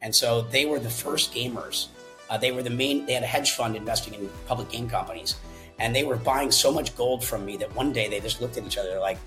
And so they were the first gamers. Uh, they were the main, they had a hedge fund investing in public game companies. And they were buying so much gold from me that one day they just looked at each other like,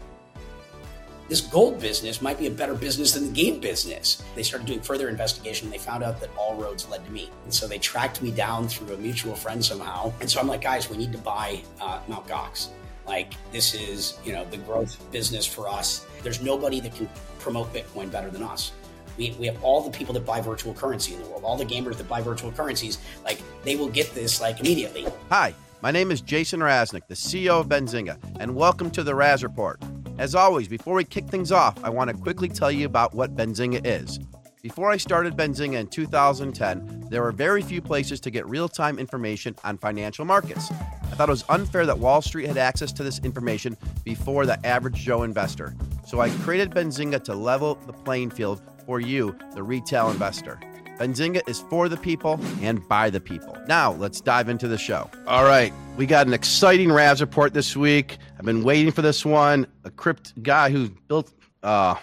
this gold business might be a better business than the game business. They started doing further investigation and they found out that all roads led to me. And so they tracked me down through a mutual friend somehow. And so I'm like, guys, we need to buy uh, Mt. Gox. Like, this is, you know, the growth business for us. There's nobody that can promote Bitcoin better than us. We, we have all the people that buy virtual currency in the world, all the gamers that buy virtual currencies. Like, they will get this like immediately. Hi, my name is Jason Raznick, the CEO of Benzinga, and welcome to the Raz Report. As always, before we kick things off, I want to quickly tell you about what Benzinga is. Before I started Benzinga in 2010, there were very few places to get real time information on financial markets. I thought it was unfair that Wall Street had access to this information before the average Joe investor. So I created Benzinga to level the playing field for you, the retail investor. Benzinga is for the people and by the people. Now, let's dive into the show. All right, we got an exciting Raz report this week. I've been waiting for this one. A crypt guy who built, uh,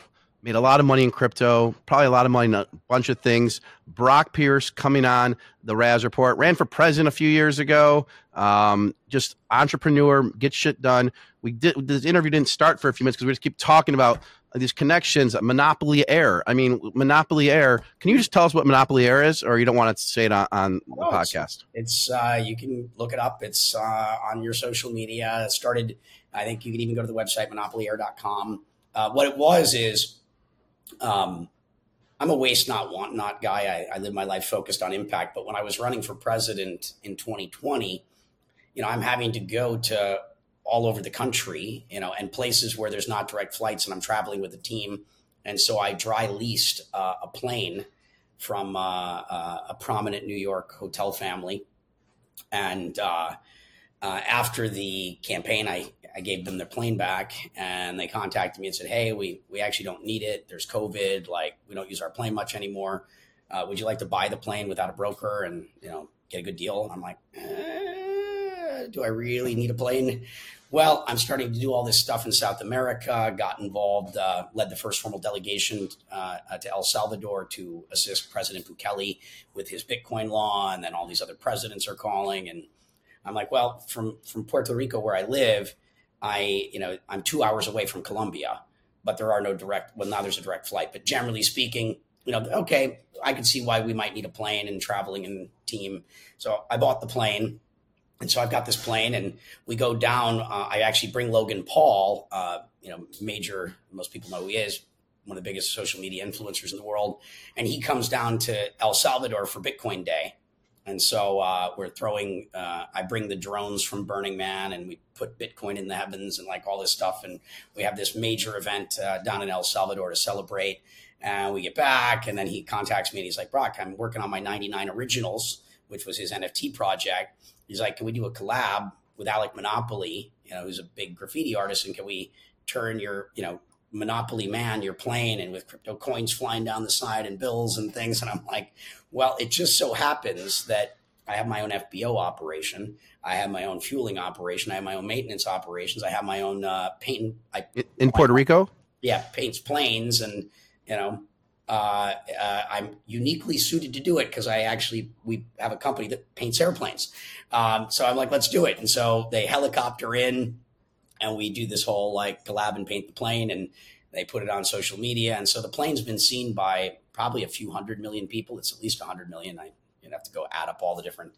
made a lot of money in crypto, probably a lot of money in a bunch of things. Brock Pierce coming on the Raz report, ran for president a few years ago. Um, just entrepreneur, get shit done. We did this interview didn't start for a few minutes because we just keep talking about these connections, Monopoly Air. I mean, Monopoly Air. Can you just tell us what Monopoly Air is, or you don't want to say it on, on the oh, podcast? It's, it's uh, you can look it up. It's uh, on your social media. It started. I think you can even go to the website monopolyair.com. Uh, what it was is, um, I'm a waste not want not guy. I, I live my life focused on impact. But when I was running for president in 2020, you know, I'm having to go to all over the country, you know, and places where there's not direct flights, and I'm traveling with a team, and so I dry leased uh, a plane from uh, uh, a prominent New York hotel family, and uh, uh, after the campaign, I I gave them their plane back, and they contacted me and said, "Hey, we we actually don't need it. There's COVID. Like we don't use our plane much anymore. Uh, would you like to buy the plane without a broker and you know get a good deal?" I'm like. Eh do I really need a plane? Well, I'm starting to do all this stuff in South America, got involved, uh, led the first formal delegation uh, to El Salvador to assist President Bukele with his Bitcoin law. And then all these other presidents are calling. And I'm like, well, from, from Puerto Rico, where I live, I, you know, I'm two hours away from Colombia, but there are no direct, well, now there's a direct flight. But generally speaking, you know, okay, I could see why we might need a plane and traveling in team. So I bought the plane and so I've got this plane, and we go down. Uh, I actually bring Logan Paul, uh, you know, major. Most people know who he is, one of the biggest social media influencers in the world, and he comes down to El Salvador for Bitcoin Day. And so uh, we're throwing. Uh, I bring the drones from Burning Man, and we put Bitcoin in the heavens and like all this stuff. And we have this major event uh, down in El Salvador to celebrate. And we get back, and then he contacts me, and he's like, "Brock, I'm working on my 99 originals." which was his NFT project. He's like, can we do a collab with Alec Monopoly, you know, who's a big graffiti artist, and can we turn your, you know, Monopoly man, your plane, and with crypto coins flying down the side and bills and things? And I'm like, well, it just so happens that I have my own FBO operation. I have my own fueling operation. I have my own maintenance operations. I have my own uh, paint. I, in Puerto Rico? Yeah, paints planes and you know uh, uh, I'm uniquely suited to do it because I actually we have a company that paints airplanes. Um, so I'm like, let's do it. And so they helicopter in, and we do this whole like collab and paint the plane, and they put it on social media. And so the plane's been seen by probably a few hundred million people. It's at least a hundred million. I you have to go add up all the different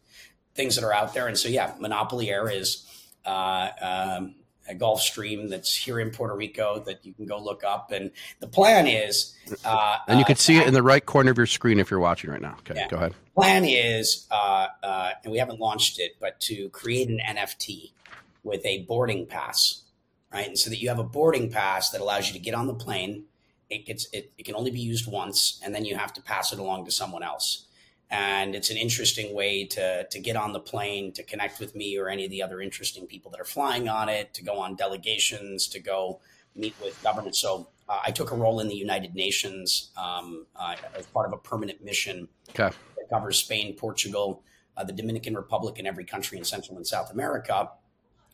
things that are out there. And so yeah, Monopoly Air is. Uh, um, a Gulfstream that's here in Puerto Rico that you can go look up. And the plan is, uh, and you can see it in the right corner of your screen if you're watching right now. Okay, yeah. go ahead. Plan is, uh, uh, and we haven't launched it, but to create an NFT with a boarding pass, right? And so that you have a boarding pass that allows you to get on the plane. It gets it, it can only be used once, and then you have to pass it along to someone else and it's an interesting way to to get on the plane to connect with me or any of the other interesting people that are flying on it to go on delegations to go meet with government so uh, i took a role in the united nations um, uh, as part of a permanent mission okay. that covers spain portugal uh, the dominican republic and every country in central and south america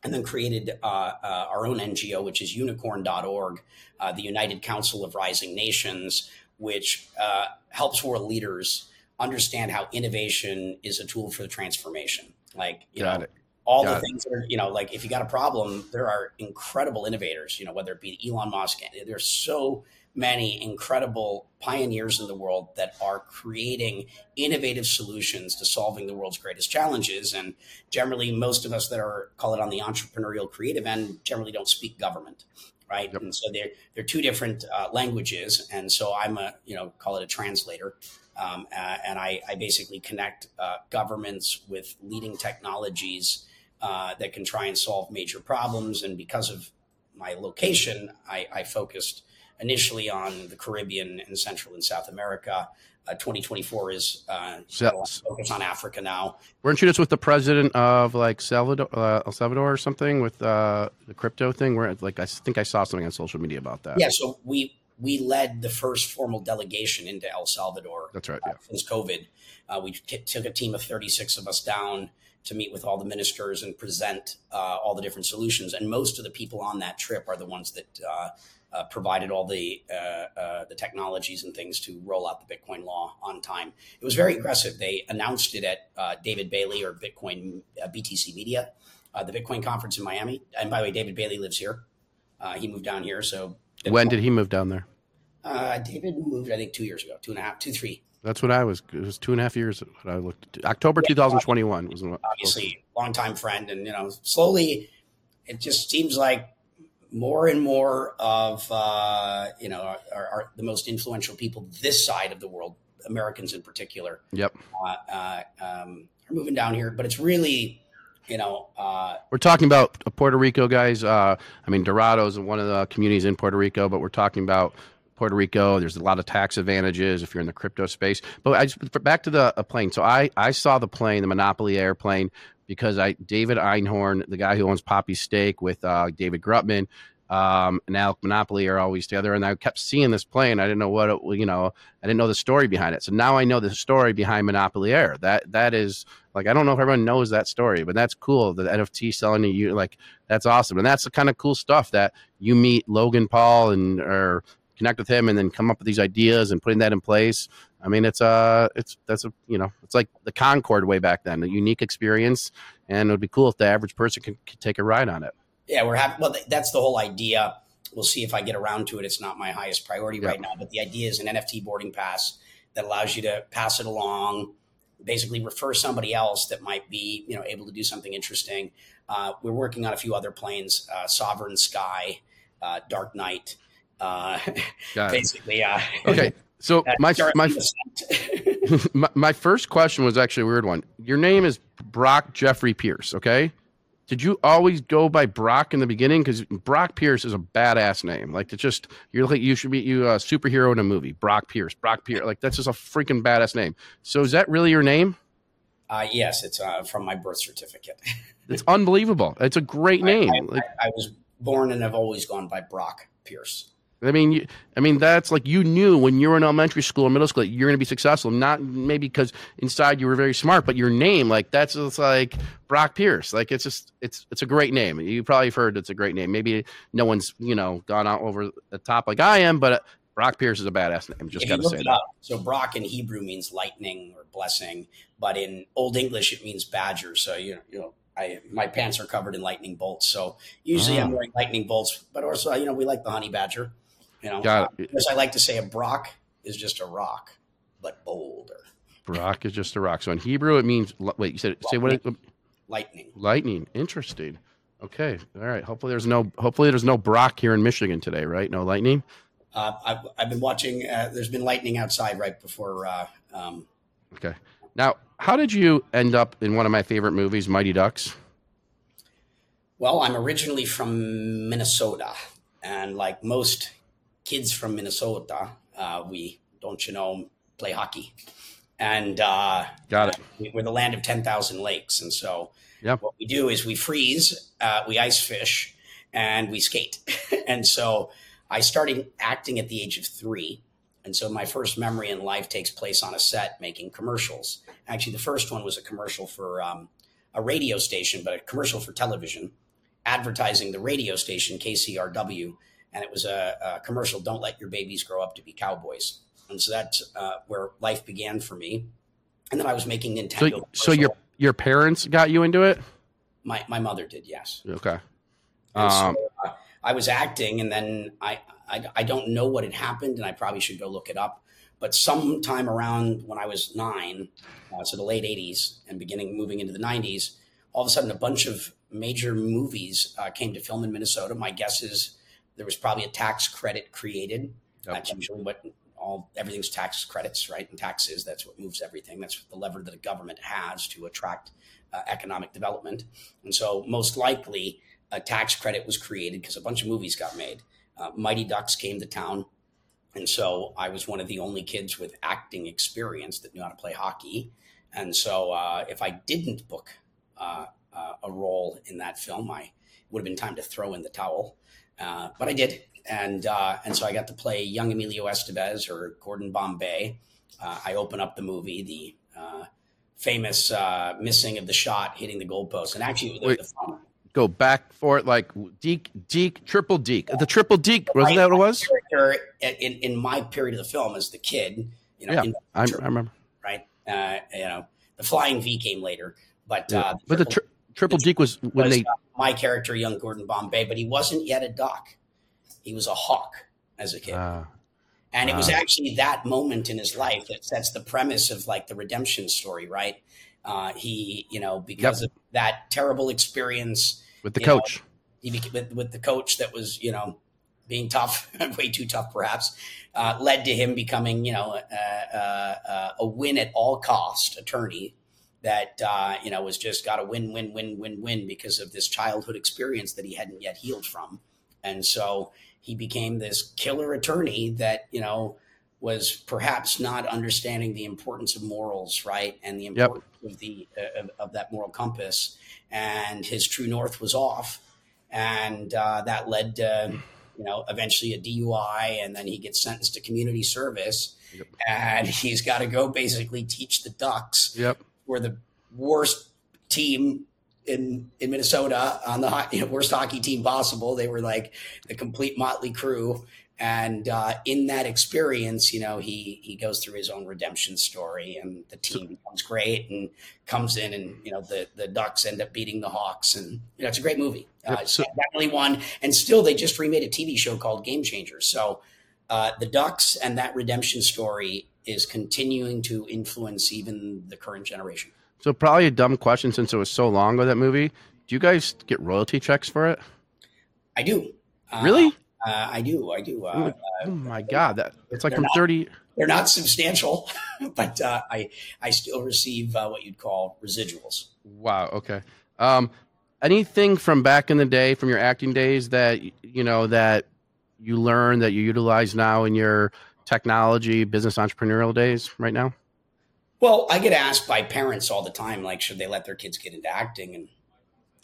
and then created uh, uh, our own ngo which is unicorn.org uh, the united council of rising nations which uh, helps world leaders understand how innovation is a tool for the transformation. Like, you got know, it. all got the things that are, you know, like if you got a problem, there are incredible innovators, you know, whether it be Elon Musk, there's so many incredible pioneers in the world that are creating innovative solutions to solving the world's greatest challenges. And generally, most of us that are call it on the entrepreneurial creative end generally don't speak government, right? Yep. And so they're they're two different uh, languages. And so I'm a you know call it a translator. Um, uh, and I, I, basically connect uh, governments with leading technologies uh, that can try and solve major problems. And because of my location, I, I focused initially on the Caribbean and Central and South America. Uh, 2024 is uh, so, focus on Africa now. Weren't you just with the president of like Salvador, uh, El Salvador or something with uh, the crypto thing? Where like I think I saw something on social media about that. Yeah, so we we led the first formal delegation into El Salvador. That's right. Yeah. since COVID, uh, we t- took a team of 36 of us down to meet with all the ministers and present uh, all the different solutions. And most of the people on that trip are the ones that uh, provided all the uh, uh, the technologies and things to roll out the Bitcoin law on time. It was very aggressive. They announced it at uh, David Bailey or Bitcoin uh, BTC Media, uh, the Bitcoin conference in Miami. And by the way, David Bailey lives here. he moved down here. So when did he move down there? David moved, I think, two years ago, two and a half, two three. That's what I was. It was two and a half years. What I looked. At. October yeah, 2021 was obviously longtime friend, and you know, slowly, it just seems like more and more of uh, you know are, are, the most influential people this side of the world, Americans in particular. Yep, uh, uh, um, are moving down here, but it's really you know uh, we're talking about Puerto Rico guys. Uh, I mean, Dorado's is one of the communities in Puerto Rico, but we're talking about. Puerto Rico, there's a lot of tax advantages if you're in the crypto space. But I just back to the plane. So I I saw the plane, the Monopoly airplane, because I David Einhorn, the guy who owns Papi Steak, with uh, David Grutman um, and Alec Monopoly are always together. And I kept seeing this plane. I didn't know what it, you know. I didn't know the story behind it. So now I know the story behind Monopoly Air. That that is like I don't know if everyone knows that story, but that's cool. The NFT selling to you, like that's awesome, and that's the kind of cool stuff that you meet Logan Paul and or connect with him, and then come up with these ideas and putting that in place. I mean, it's a, uh, it's that's a, you know, it's like the Concorde way back then, a unique experience, and it would be cool if the average person could, could take a ride on it. Yeah, we're happy. Well, that's the whole idea. We'll see if I get around to it. It's not my highest priority yeah. right now, but the idea is an NFT boarding pass that allows you to pass it along, basically refer somebody else that might be, you know, able to do something interesting. Uh, we're working on a few other planes, uh, Sovereign Sky, uh, Dark Knight. Uh, basically, uh, okay. So my my, my my first question was actually a weird one. Your name is Brock Jeffrey Pierce, okay? Did you always go by Brock in the beginning? Because Brock Pierce is a badass name. Like it's just you're like you should be you a superhero in a movie. Brock Pierce, Brock Pierce. Like that's just a freaking badass name. So is that really your name? Uh, yes, it's uh, from my birth certificate. it's unbelievable. It's a great name. I, I, like, I, I was born and I've always gone by Brock Pierce. I mean, you, I mean that's like you knew when you were in elementary school or middle school that you're going to be successful. Not maybe because inside you were very smart, but your name, like that's just like Brock Pierce. Like it's just it's it's a great name. You probably heard it's a great name. Maybe no one's you know gone out over the top like I am, but uh, Brock Pierce is a badass name. Just got to say that. So Brock in Hebrew means lightning or blessing, but in Old English it means badger. So you know, you know I, my pants are covered in lightning bolts. So usually oh. I'm ah. wearing lightning bolts, but also, you know, we like the honey badger. You know, Got it. as I like to say, a Brock is just a rock, but bolder. Brock is just a rock. So in Hebrew, it means wait. You said say what? lightning. Lightning. Interesting. Okay. All right. Hopefully there's no. Hopefully there's no Brock here in Michigan today. Right? No lightning. Uh, I've, I've been watching. Uh, there's been lightning outside right before. Uh, um, okay. Now, how did you end up in one of my favorite movies, Mighty Ducks? Well, I'm originally from Minnesota, and like most kids from Minnesota, uh, we don't you know play hockey, and uh, got it. We're the land of ten thousand lakes, and so yep. what we do is we freeze, uh, we ice fish, and we skate. and so I started acting at the age of three. And so my first memory in life takes place on a set making commercials. Actually, the first one was a commercial for um, a radio station, but a commercial for television advertising the radio station KCRW and it was a, a, commercial. Don't let your babies grow up to be cowboys. and so that's uh, where life began for me. And then I was making Nintendo. So, so your your parents got you into it? My my mother did, yes. Okay. Um, so, uh, I was acting, and then I, I I don't know what had happened, and I probably should go look it up. But sometime around when I was nine, uh, so the late '80s and beginning moving into the '90s, all of a sudden a bunch of major movies uh, came to film in Minnesota. My guess is there was probably a tax credit created. Yep. That's usually what all everything's tax credits, right? And taxes, that's what moves everything. That's the lever that a government has to attract uh, economic development. And so, most likely, a tax credit was created because a bunch of movies got made. Uh, Mighty Ducks came to town. And so I was one of the only kids with acting experience that knew how to play hockey. And so uh, if I didn't book uh, uh, a role in that film, I would have been time to throw in the towel. Uh, but I did, and uh, and so I got to play young Emilio Estevez or Gordon Bombay. Uh, I open up the movie, the uh, famous uh, missing of the shot hitting the goalpost, and actually the, Wait, the go back for it like Deke, Deke, triple Deke, the triple Deke wasn't that what it was? Character In, in my period of the film as the kid, you know, yeah, I, I, remember. Right, you know, the flying V came later, but yeah. but the tri- triple Deke was when they my character, young Gordon Bombay, but he wasn't yet a duck. He was a hawk as a kid. Uh, and it was actually that moment in his life that sets the premise of like the redemption story, right? Uh, he, you know, because yep. of that terrible experience with the coach, know, he became, with, with the coach that was, you know, being tough, way too tough, perhaps, uh, led to him becoming, you know, uh, uh a win at all cost attorney that uh, you know was just got a win, win, win, win, win because of this childhood experience that he hadn't yet healed from, and so he became this killer attorney that you know was perhaps not understanding the importance of morals, right, and the importance yep. of the uh, of, of, that moral compass, and his true north was off, and uh, that led to you know eventually a DUI, and then he gets sentenced to community service, yep. and he's got to go basically teach the ducks yep were the worst team in in Minnesota on the you know, worst hockey team possible. They were like the complete motley crew. And uh, in that experience, you know, he he goes through his own redemption story, and the team becomes great, and comes in, and you know, the the Ducks end up beating the Hawks, and you know, it's a great movie. Uh, so, definitely one, and still they just remade a TV show called Game Changers. So uh, the Ducks and that redemption story is continuing to influence even the current generation. So probably a dumb question since it was so long ago that movie. Do you guys get royalty checks for it? I do. Uh, really? Uh, I do. I do. Uh, oh my god, that it's like from not, thirty. They're not substantial, but uh, I I still receive uh, what you'd call residuals. Wow. Okay. Um, anything from back in the day, from your acting days, that you know that you learn that you utilize now in your technology business entrepreneurial days right now? Well, I get asked by parents all the time, like, should they let their kids get into acting? And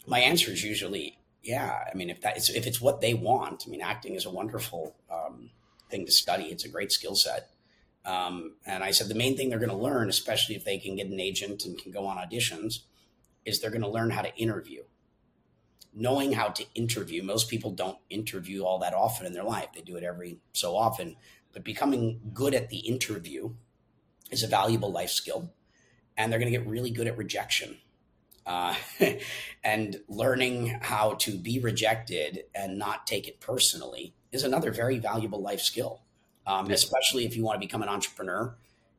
my answer is usually, yeah. I mean, if that if it's what they want, I mean, acting is a wonderful um, thing to study. It's a great skill set. Um, and I said the main thing they're going to learn, especially if they can get an agent and can go on auditions, is they're going to learn how to interview. Knowing how to interview. Most people don't interview all that often in their life. They do it every so often but becoming good at the interview is a valuable life skill. And they're going to get really good at rejection. Uh, and learning how to be rejected and not take it personally is another very valuable life skill, um, especially if you want to become an entrepreneur.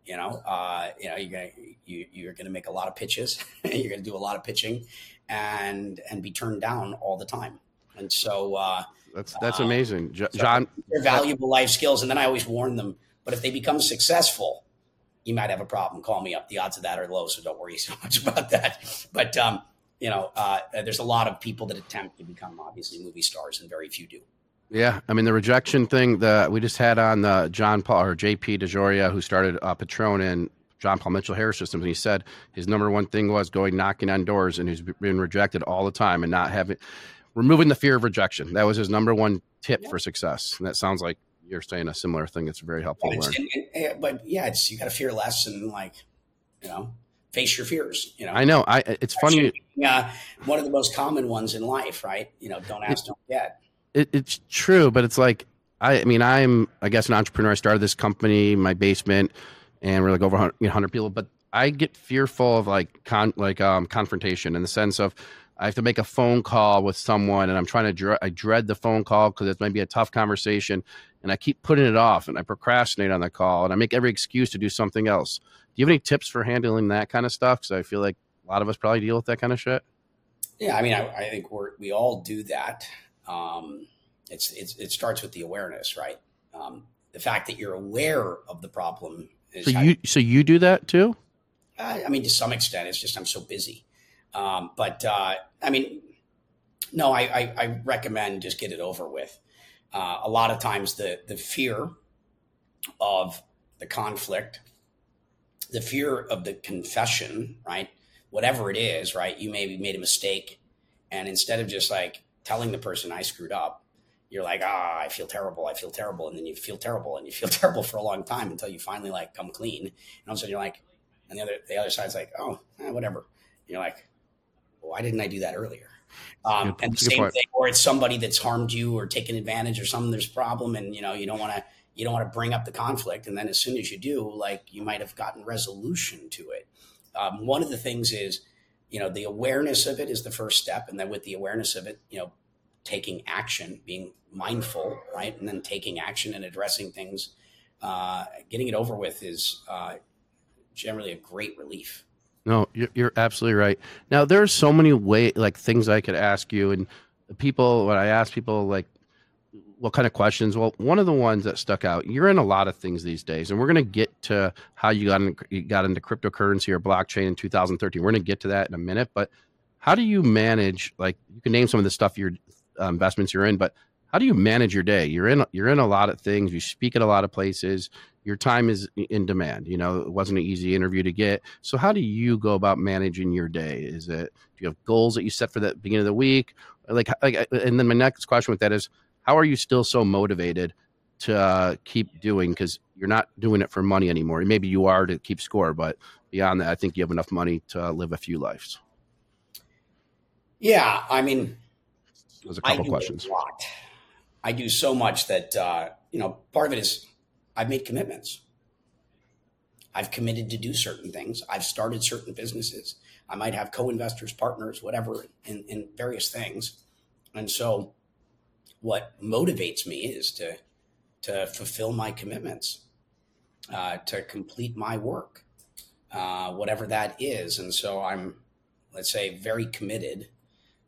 You know, uh, you know, you're gonna you, you're gonna make a lot of pitches. you're gonna do a lot of pitching, and and be turned down all the time. And so, uh, that's that's um, amazing, John. they're valuable life skills, and then I always warn them. But if they become successful, you might have a problem. Call me up. The odds of that are low, so don't worry so much about that. But um, you know, uh, there's a lot of people that attempt to become obviously movie stars, and very few do. Yeah, I mean the rejection thing that we just had on the John Paul or JP DeJoria, who started uh, Patron and John Paul Mitchell Hair Systems, and he said his number one thing was going knocking on doors, and he's been rejected all the time, and not having removing the fear of rejection. That was his number one tip yeah. for success. And that sounds like you're saying a similar thing. It's very helpful but, but yeah, it's you got to fear less and like, you know, face your fears. You know, I know. I it's funny. Uh, one of the most common ones in life, right? You know, don't ask, don't get. It, it's true, but it's like I, I mean, I'm, I guess, an entrepreneur. I started this company in my basement, and we're like over 100, you know, 100 people. But I get fearful of like con, like um, confrontation in the sense of I have to make a phone call with someone, and I'm trying to. Dre- I dread the phone call because it might be a tough conversation, and I keep putting it off, and I procrastinate on the call, and I make every excuse to do something else. Do you have any tips for handling that kind of stuff? Because I feel like a lot of us probably deal with that kind of shit. Yeah, I mean, I, I think we we all do that. Um, it's, it's it starts with the awareness, right? Um, the fact that you're aware of the problem. so you, you so you do that too. I mean, to some extent, it's just I'm so busy. Um, but uh, I mean, no, I, I, I, recommend just get it over with. Uh, a lot of times, the the fear of the conflict, the fear of the confession, right? Whatever it is, right? You maybe made a mistake, and instead of just like telling the person I screwed up, you're like, ah, I feel terrible, I feel terrible, and then you feel terrible, and you feel terrible for a long time until you finally like come clean, and all of a sudden you're like, and the other the other side's like, oh, eh, whatever. And you're like, why didn't I do that earlier? Um, and the same thing, or it's somebody that's harmed you or taken advantage or something. There's a problem, and you know you don't want to you don't want to bring up the conflict, and then as soon as you do, like you might have gotten resolution to it. Um, one of the things is, you know, the awareness of it is the first step, and then with the awareness of it, you know, taking action, being mindful, right, and then taking action and addressing things, uh, getting it over with is uh, generally a great relief. No, you're, you're absolutely right. Now there's so many way like things I could ask you, and people when I ask people like what kind of questions? Well, one of the ones that stuck out. You're in a lot of things these days, and we're going to get to how you got in, you got into cryptocurrency or blockchain in 2013. We're going to get to that in a minute. But how do you manage? Like, you can name some of the stuff your uh, investments you're in, but how do you manage your day? You're in you're in a lot of things. You speak at a lot of places your time is in demand. You know, it wasn't an easy interview to get. So, how do you go about managing your day? Is it do you have goals that you set for the beginning of the week? Like, like and then my next question with that is, how are you still so motivated to uh, keep doing? Because you're not doing it for money anymore. Maybe you are to keep score, but beyond that, I think you have enough money to live a few lives. Yeah, I mean, there's a couple questions. A I do so much that uh, you know. Part of it is I've made commitments. I've committed to do certain things. I've started certain businesses. I might have co-investors, partners, whatever, in, in various things. And so what motivates me is to to fulfill my commitments, uh, to complete my work, uh, whatever that is. And so I'm, let's say, very committed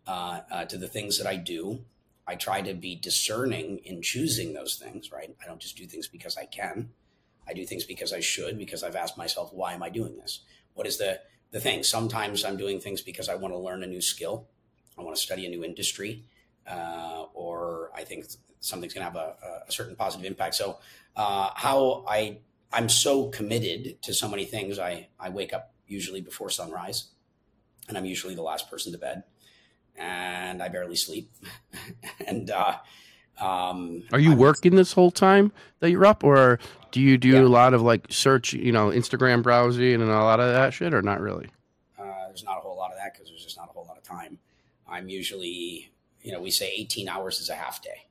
uh, uh to the things that I do. I try to be discerning in choosing those things, right? I don't just do things because I can. I do things because I should, because I've asked myself, why am I doing this? What is the, the thing? Sometimes I'm doing things because I want to learn a new skill. I want to study a new industry, uh, or I think something's going to have a, a, certain positive impact. So, uh, how I I'm so committed to so many things. I I wake up usually before sunrise, and I'm usually the last person to bed and I barely sleep. and uh, um, are you I'm, working this whole time that you're up, or do you do yeah. a lot of like search, you know, Instagram browsing and a lot of that shit, or not really? Uh, there's not a whole lot of that because there's just not a whole lot of time. I'm usually, you know, we say 18 hours is a half day.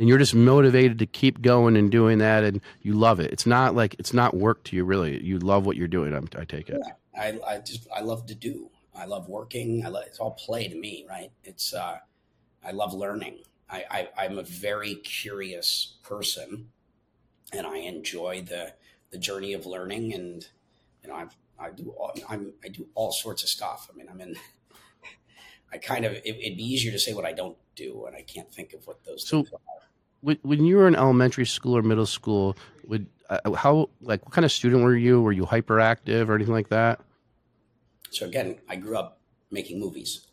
And you're just motivated to keep going and doing that, and you love it. It's not like it's not work to you, really. You love what you're doing. I'm, i take it. Yeah, I, I just I love to do. I love working. I love, it's all play to me, right? It's uh, I love learning. I, I am a very curious person, and I enjoy the the journey of learning. And you know, I've, I do all, I'm I do all sorts of stuff. I mean, I'm in. I kind of it, would be easier to say what I don't do, and I can't think of what those. So, when you were in elementary school or middle school, would uh, how like what kind of student were you? Were you hyperactive or anything like that? So again, I grew up making movies.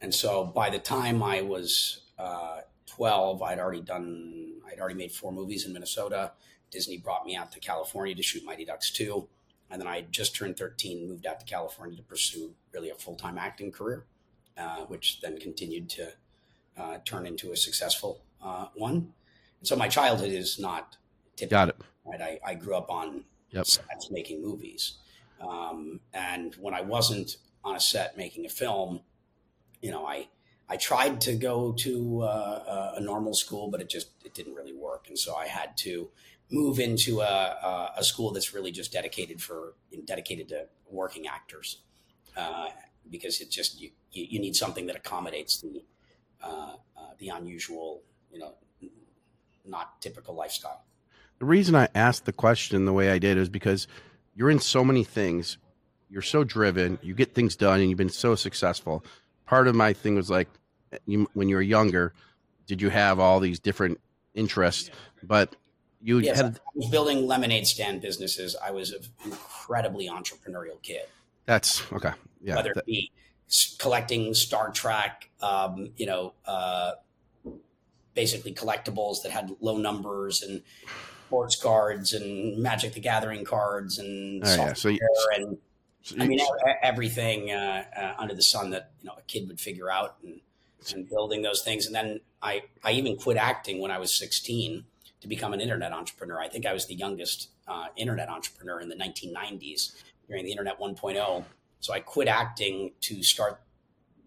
And so by the time I was uh, 12, I'd already done, I'd already made four movies in Minnesota. Disney brought me out to California to shoot Mighty Ducks 2. And then I just turned 13, moved out to California to pursue really a full time acting career, uh, which then continued to uh, turn into a successful uh, one. And so my childhood is not typical. Got it. Right? I, I grew up on yep. sets making movies. Um, and when I wasn't on a set making a film, you know, I, I tried to go to uh, a normal school, but it just it didn't really work, and so I had to move into a, a school that's really just dedicated for dedicated to working actors, uh, because it just you, you need something that accommodates the uh, uh, the unusual, you know, not typical lifestyle. The reason I asked the question the way I did is because you're in so many things. You're so driven. You get things done, and you've been so successful. Part of my thing was like, you, when you were younger, did you have all these different interests? But you yes, had I was building lemonade stand businesses. I was an incredibly entrepreneurial kid. That's okay. Yeah, whether that, it be collecting Star Trek, um, you know, uh, basically collectibles that had low numbers and sports cards and Magic the Gathering cards and oh, yeah. so you, and so I mean everything uh, uh, under the sun that you know a kid would figure out and, and building those things. And then I I even quit acting when I was 16 to become an internet entrepreneur. I think I was the youngest uh, internet entrepreneur in the 1990s during the internet 1.0. So I quit acting to start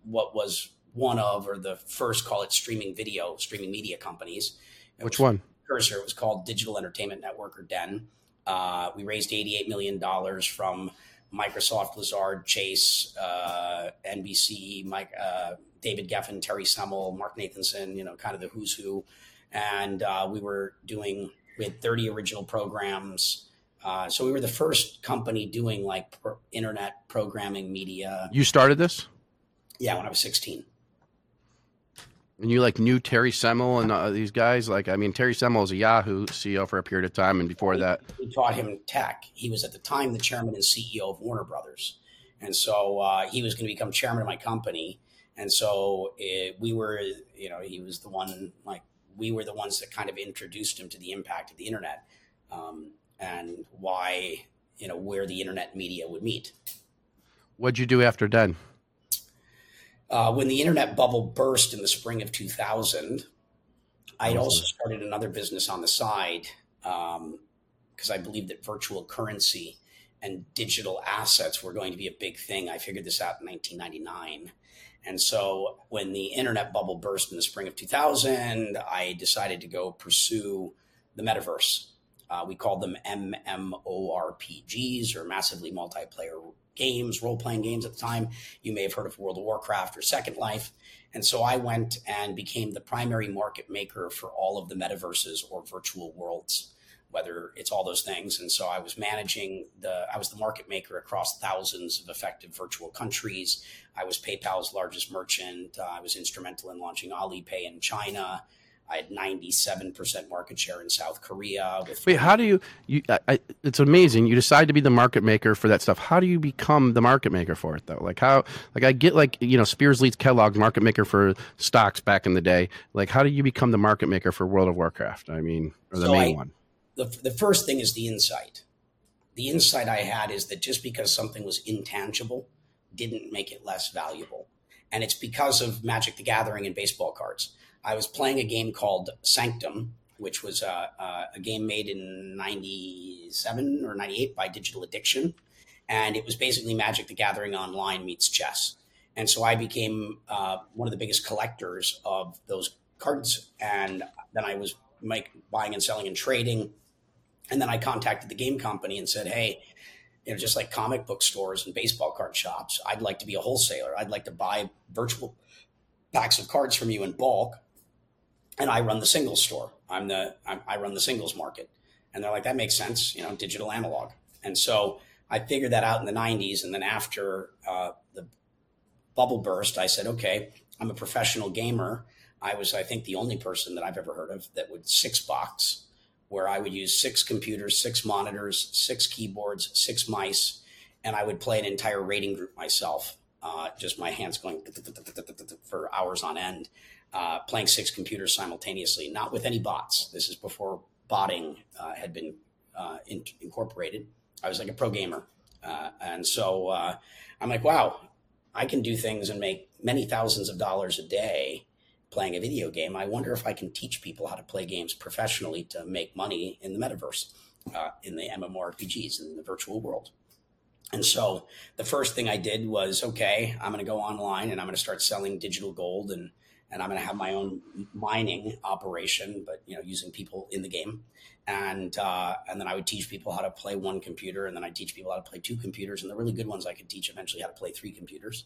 what was one of, or the first, call it streaming video, streaming media companies. It Which one? Cursor. It was called Digital Entertainment Network or DEN. Uh, we raised $88 million from Microsoft, Lazard, Chase, uh, NBC, Mike, uh, David Geffen, Terry Semel, Mark Nathanson, you know, kind of the who's who. And uh, we were doing, we had 30 original programs. Uh, so we were the first company doing like pro- internet programming media. You started this? Yeah, when I was 16. And you like knew Terry Semel and uh, these guys? Like, I mean, Terry Semel was a Yahoo CEO for a period of time, and before that, we taught him tech. He was at the time the chairman and CEO of Warner Brothers, and so uh, he was going to become chairman of my company. And so it, we were, you know, he was the one like we were the ones that kind of introduced him to the impact of the internet um, and why, you know, where the internet media would meet. What'd you do after DEN? Uh, when the internet bubble burst in the spring of 2000, I also started another business on the side because um, I believed that virtual currency and digital assets were going to be a big thing. I figured this out in 1999. And so when the internet bubble burst in the spring of 2000, I decided to go pursue the metaverse. Uh, we called them MMORPGs or massively multiplayer games, role playing games at the time. You may have heard of World of Warcraft or Second Life. And so I went and became the primary market maker for all of the metaverses or virtual worlds, whether it's all those things. And so I was managing the, I was the market maker across thousands of effective virtual countries. I was PayPal's largest merchant. Uh, I was instrumental in launching Alipay in China. I had 97% market share in South Korea. Wait, how do you, you I, it's amazing. You decide to be the market maker for that stuff. How do you become the market maker for it though? Like how, like I get like, you know, Spears Leeds Kellogg market maker for stocks back in the day. Like how do you become the market maker for World of Warcraft? I mean, or the so main I, one? The, the first thing is the insight. The insight I had is that just because something was intangible didn't make it less valuable. And it's because of Magic the Gathering and baseball cards I was playing a game called Sanctum, which was a, a, a game made in 97 or 98 by Digital Addiction. And it was basically Magic the Gathering online meets chess. And so I became uh, one of the biggest collectors of those cards. And then I was make, buying and selling and trading. And then I contacted the game company and said, hey, you know, just like comic book stores and baseball card shops, I'd like to be a wholesaler. I'd like to buy virtual packs of cards from you in bulk and I run the singles store. I'm the I'm, i run the singles market, and they're like that makes sense, you know, digital analog. And so I figured that out in the '90s, and then after uh, the bubble burst, I said, okay, I'm a professional gamer. I was, I think, the only person that I've ever heard of that would six box, where I would use six computers, six monitors, six keyboards, six mice, and I would play an entire raiding group myself. Uh, just my hands going for hours on end uh, playing six computers simultaneously, not with any bots. This is before botting uh, had been uh, in- incorporated. I was like a pro gamer. Uh, and so uh, I'm like, wow, I can do things and make many thousands of dollars a day playing a video game. I wonder if I can teach people how to play games professionally to make money in the metaverse, in the MMORPGs, in the virtual world. And so the first thing I did was, okay, I'm going to go online and I'm going to start selling digital gold and and I'm going to have my own mining operation, but you know, using people in the game. And uh, and then I would teach people how to play one computer, and then I teach people how to play two computers, and the really good ones I could teach eventually how to play three computers.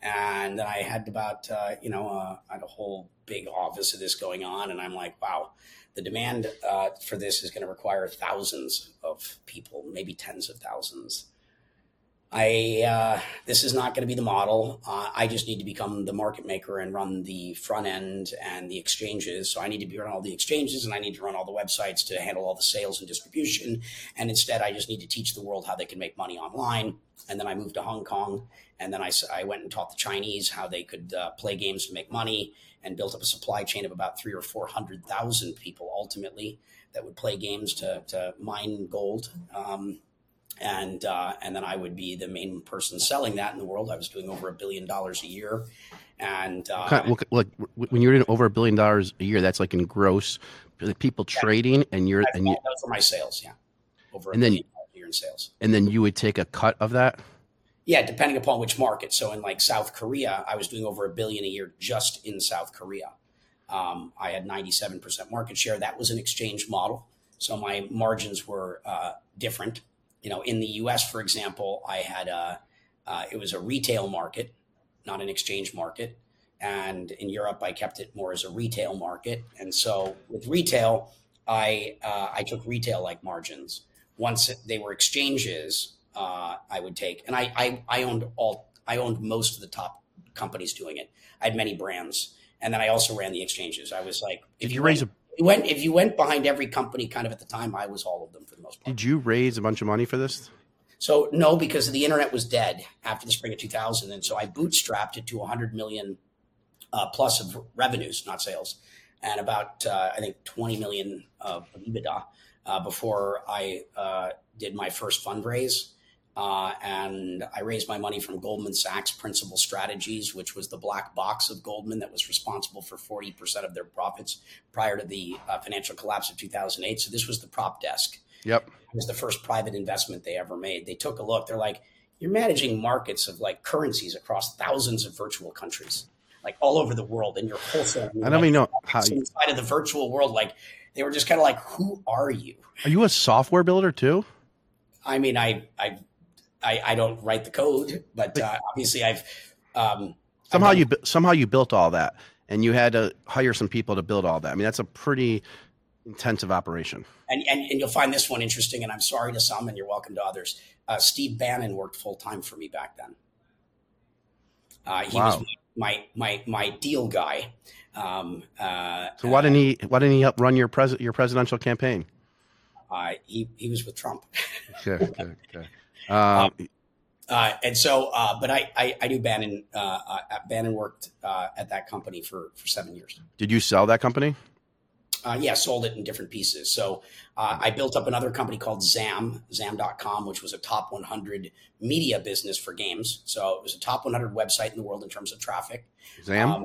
And then I had about uh, you know uh, I had a whole big office of this going on, and I'm like, wow, the demand uh, for this is going to require thousands of people, maybe tens of thousands I uh, this is not going to be the model. Uh, I just need to become the market maker and run the front end and the exchanges. So I need to be run all the exchanges and I need to run all the websites to handle all the sales and distribution. And instead, I just need to teach the world how they can make money online. And then I moved to Hong Kong, and then I, I went and taught the Chinese how they could uh, play games to make money, and built up a supply chain of about three or four hundred thousand people ultimately that would play games to to mine gold. Um, and uh, and then I would be the main person selling that in the world. I was doing over a billion dollars a year, and uh, when you're doing over a billion dollars a year, that's like in gross the people yeah, trading, and you're and you, those are my sales, yeah, over and then a year in sales, and then you would take a cut of that. Yeah, depending upon which market. So in like South Korea, I was doing over a billion a year just in South Korea. Um, I had 97% market share. That was an exchange model. So my margins were uh, different you know, in the U.S., for example, I had a uh, it was a retail market, not an exchange market, and in Europe, I kept it more as a retail market. And so with retail, I uh, I took retail like margins. Once they were exchanges, uh, I would take, and I, I I owned all I owned most of the top companies doing it. I had many brands, and then I also ran the exchanges. I was like, did you, you raise a you went if you went behind every company kind of at the time i was all of them for the most part. Did you raise a bunch of money for this? So no because the internet was dead after the spring of 2000 and so i bootstrapped it to 100 million uh, plus of revenues not sales and about uh, i think 20 million of ebitda uh, before i uh, did my first fundraise uh, and I raised my money from Goldman Sachs Principal Strategies, which was the black box of Goldman that was responsible for 40% of their profits prior to the uh, financial collapse of 2008. So this was the prop desk. Yep. It was the first private investment they ever made. They took a look. They're like, you're managing markets of like currencies across thousands of virtual countries, like all over the world, and you're wholesale. I don't even know how you... inside of the virtual world. Like they were just kind of like, who are you? Are you a software builder too? I mean, I I I, I don't write the code, but uh, obviously I've um, somehow I've you somehow you built all that, and you had to hire some people to build all that. I mean, that's a pretty intensive operation. And, and, and you'll find this one interesting. And I'm sorry to some, and you're welcome to others. Uh, Steve Bannon worked full time for me back then. Uh, he wow. was my my my deal guy. Um, uh, so why didn't he why didn't he help run your pres your presidential campaign? Uh, he he was with Trump. okay, okay, okay. Um, uh, and so, uh, but I, I, I knew Bannon. Uh, uh Bannon worked uh, at that company for for seven years. Did you sell that company? Uh, yeah, sold it in different pieces. So I built up another company called Zam, Zam.com, which was a top 100 media business for games. So it was a top 100 website in the world in terms of traffic. Zam. Um,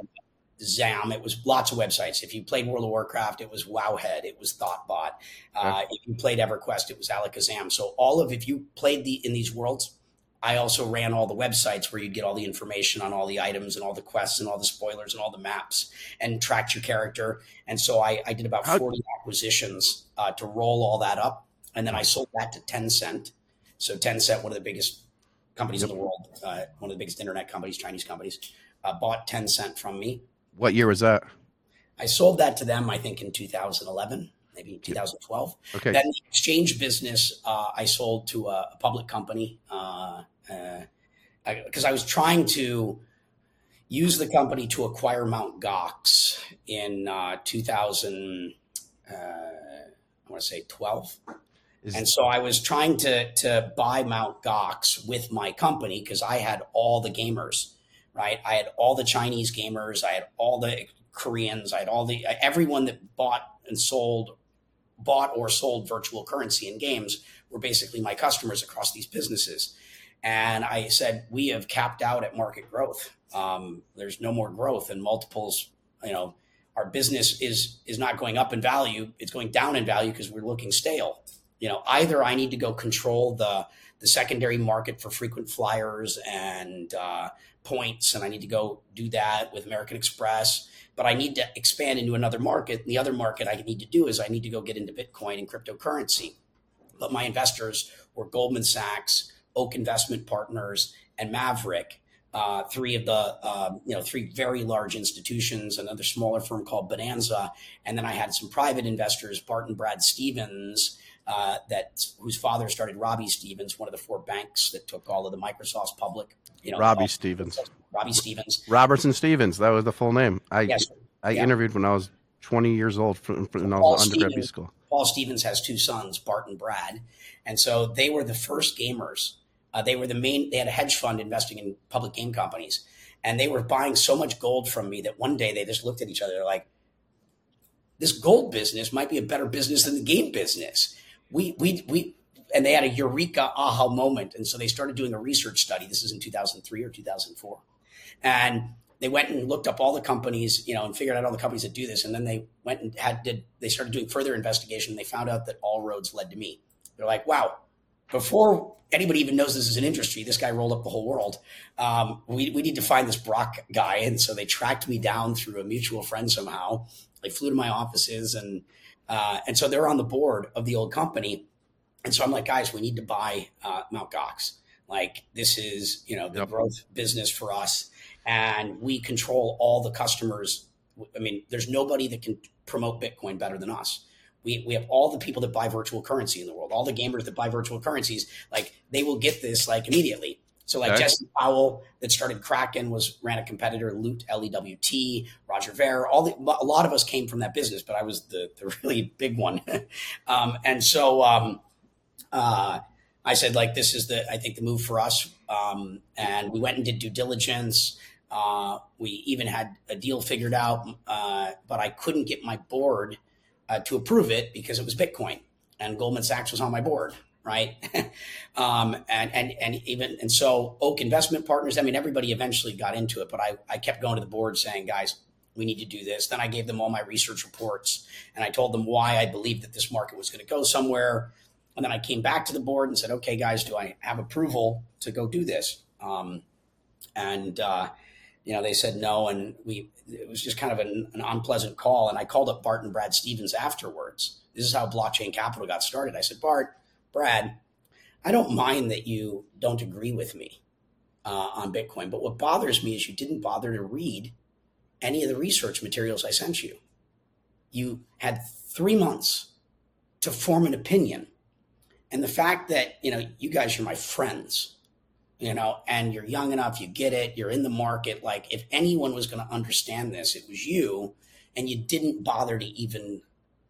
Zam. It was lots of websites. If you played World of Warcraft, it was Wowhead. It was Thottbot. Uh, okay. If you played EverQuest, it was Allakhazam. So all of if you played the in these worlds, I also ran all the websites where you'd get all the information on all the items and all the quests and all the spoilers and all the maps and tracked your character. And so I, I did about How- 40 acquisitions uh, to roll all that up. And then I sold that to Tencent. So Tencent, one of the biggest companies yep. in the world, uh, one of the biggest internet companies, Chinese companies, uh, bought Tencent from me what year was that? I sold that to them, I think, in 2011, maybe 2012. Okay. Then the exchange business, uh, I sold to a, a public company because uh, uh, I was trying to use the company to acquire Mount Gox in uh, 2000. Uh, I want to say 12. Is and so I was trying to to buy Mount Gox with my company because I had all the gamers right? I had all the Chinese gamers, I had all the Koreans, I had all the everyone that bought and sold, bought or sold virtual currency in games were basically my customers across these businesses. And I said, we have capped out at market growth. Um, there's no more growth and multiples. You know, our business is is not going up in value; it's going down in value because we're looking stale. You know, either I need to go control the the secondary market for frequent flyers and uh, points, and I need to go do that with American Express. But I need to expand into another market. And the other market I need to do is I need to go get into Bitcoin and cryptocurrency. But my investors were Goldman Sachs, Oak Investment Partners, and Maverick. Uh, three of the uh, you know three very large institutions, another smaller firm called Bonanza, and then I had some private investors, Bart and Brad Stephens, uh, that whose father started Robbie Stephens, one of the four banks that took all of the Microsofts public. You know, Robbie Stephens. Robbie Stephens. Robertson Stephens. That was the full name. I yes. I yeah. interviewed when I was 20 years old from, from when I was in undergraduate school. Paul Stephens has two sons, Bart and Brad, and so they were the first gamers. Uh, they were the main. They had a hedge fund investing in public game companies, and they were buying so much gold from me that one day they just looked at each other. They're like, "This gold business might be a better business than the game business." We we we and they had a eureka aha moment. And so they started doing a research study. This is in 2003 or 2004. And they went and looked up all the companies, you know, and figured out all the companies that do this. And then they went and had did they started doing further investigation. And they found out that all roads led to me. They're like, wow, before anybody even knows this is an industry, this guy rolled up the whole world. Um, we, we need to find this Brock guy. And so they tracked me down through a mutual friend somehow. They flew to my offices and uh, and so they're on the board of the old company. And so I'm like, guys, we need to buy uh, Mount Gox. Like this is, you know, the yep. growth business for us, and we control all the customers. I mean, there's nobody that can promote Bitcoin better than us. We, we have all the people that buy virtual currency in the world, all the gamers that buy virtual currencies, like they will get this like immediately. So like okay. Jesse Powell that started Kraken was ran a competitor, Loot L E W T, Roger Ver. All the a lot of us came from that business, but I was the the really big one. um, and so um, uh, I said, like, this is the, I think, the move for us. Um, and we went and did due diligence. Uh, we even had a deal figured out, uh, but I couldn't get my board uh, to approve it because it was Bitcoin, and Goldman Sachs was on my board, right? um, and and and even and so Oak Investment Partners. I mean, everybody eventually got into it, but I I kept going to the board saying, guys, we need to do this. Then I gave them all my research reports, and I told them why I believed that this market was going to go somewhere and then I came back to the board and said, okay, guys, do I have approval to go do this? Um, and, uh, you know, they said no. And we, it was just kind of an, an, unpleasant call. And I called up Bart and Brad Stephens afterwards. This is how Blockchain Capital got started. I said, Bart, Brad, I don't mind that you don't agree with me uh, on Bitcoin, but what bothers me is you didn't bother to read any of the research materials I sent you. You had three months to form an opinion and the fact that, you know, you guys are my friends, you know, and you're young enough, you get it, you're in the market. Like, if anyone was going to understand this, it was you, and you didn't bother to even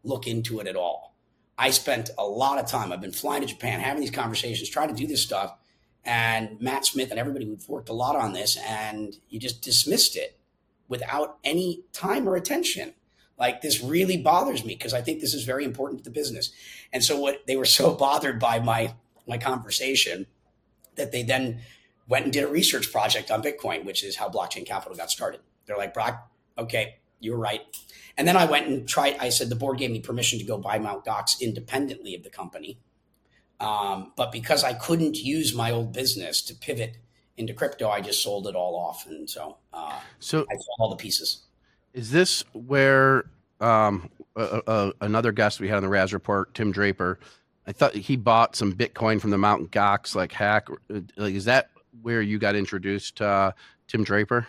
look into it at all. I spent a lot of time, I've been flying to Japan, having these conversations, trying to do this stuff. And Matt Smith and everybody, we've worked a lot on this, and you just dismissed it without any time or attention. Like this really bothers me because I think this is very important to the business. And so what they were so bothered by my my conversation that they then went and did a research project on Bitcoin, which is how blockchain capital got started. They're like, Brock, okay, you're right. And then I went and tried, I said the board gave me permission to go buy Mount Gox independently of the company. Um, but because I couldn't use my old business to pivot into crypto, I just sold it all off. And so, uh, so I sold all the pieces. Is this where um, uh, uh, another guest we had on the Raz Report, Tim Draper? I thought he bought some Bitcoin from the Mountain Gox like hack. Like, is that where you got introduced to uh, Tim Draper?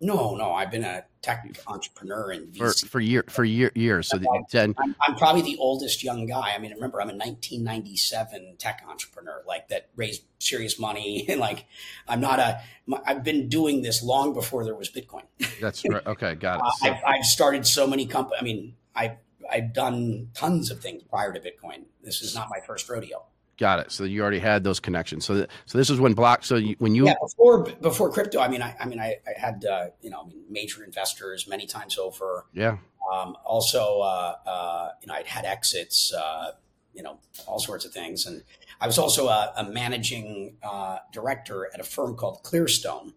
No, no, I've been a tech entrepreneur in VC. for for year for year, years. So the, then I'm, I'm, probably the oldest young guy. I mean, remember, I'm a 1997 tech entrepreneur, like that raised serious money. And like, I'm not a. I've been doing this long before there was Bitcoin. That's right. Okay, got it. Uh, so, I've, I've started so many companies. I mean, I've I've done tons of things prior to Bitcoin. This is not my first rodeo. Got it. So you already had those connections. So, th- so this is when block. So you, when you yeah before before crypto. I mean, I, I mean, I, I had uh, you know major investors many times over. Yeah. Um, also, uh, uh, you know, I'd had exits. Uh, you know, all sorts of things, and I was also a, a managing uh, director at a firm called Clearstone.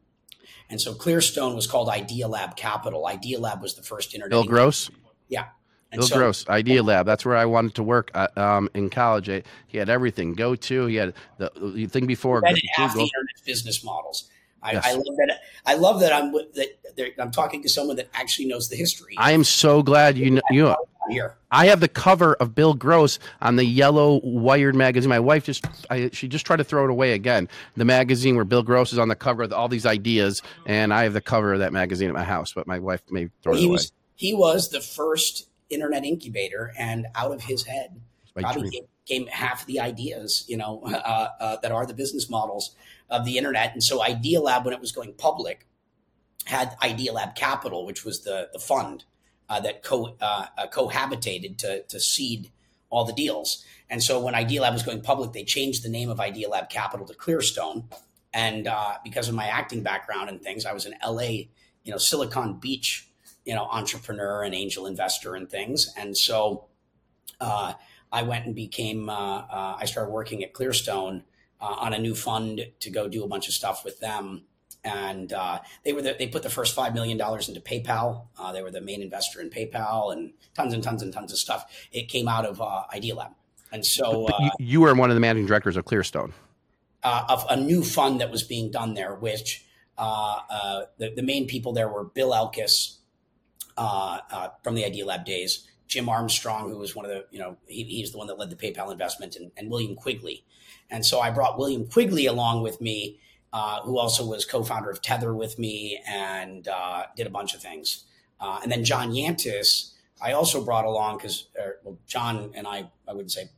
And so Clearstone was called Idealab Capital. Idealab was the first internet. Bill Gross. Yeah. Bill so, Gross, Idealab. That's where I wanted to work at, um, in college. I, he had everything. Go to. He had the, the thing before. Google. half the internet business models. I, yes. I, love that. I love that I'm that I'm talking to someone that actually knows the history. I am so glad you know. You here. I have the cover of Bill Gross on the yellow Wired magazine. My wife just, I, she just tried to throw it away again. The magazine where Bill Gross is on the cover of all these ideas, and I have the cover of that magazine at my house. But my wife may throw he it was, away. He was the first internet incubator, and out of his head probably came, came, half the ideas, you know, uh, uh, that are the business models of the internet. And so Idealab, when it was going public, had Idealab Capital, which was the the fund uh, that co uh, uh, cohabitated to to seed all the deals. And so when Idealab was going public, they changed the name of Idealab Capital to Clearstone. And uh, because of my acting background and things, I was in LA, you know, Silicon Beach, you know, entrepreneur and angel investor and things. And so uh, I went and became. Uh, I started working at Clearstone on a new fund to go do a bunch of stuff with them and uh, they were the, they put the first five million dollars into PayPal. Uh, they were the main investor in PayPal and tons and tons and tons of stuff. It came out of uh, Idealab, and so you, uh, you, were one of the managing directors of Clearstone, uh, of a new fund that was being done there. Which uh, the, the main people there were Bill Elkus from the Idealab days, Jim Armstrong, who was one of the you know he, he's the one that led the PayPal investment, and, and William Quigley. And so I brought William Quigley along with me uh, who also was co-founder of Tether with me and uh, did a bunch of things. Uh, and then John Yantis, I also brought along because well, John and I, I wouldn't say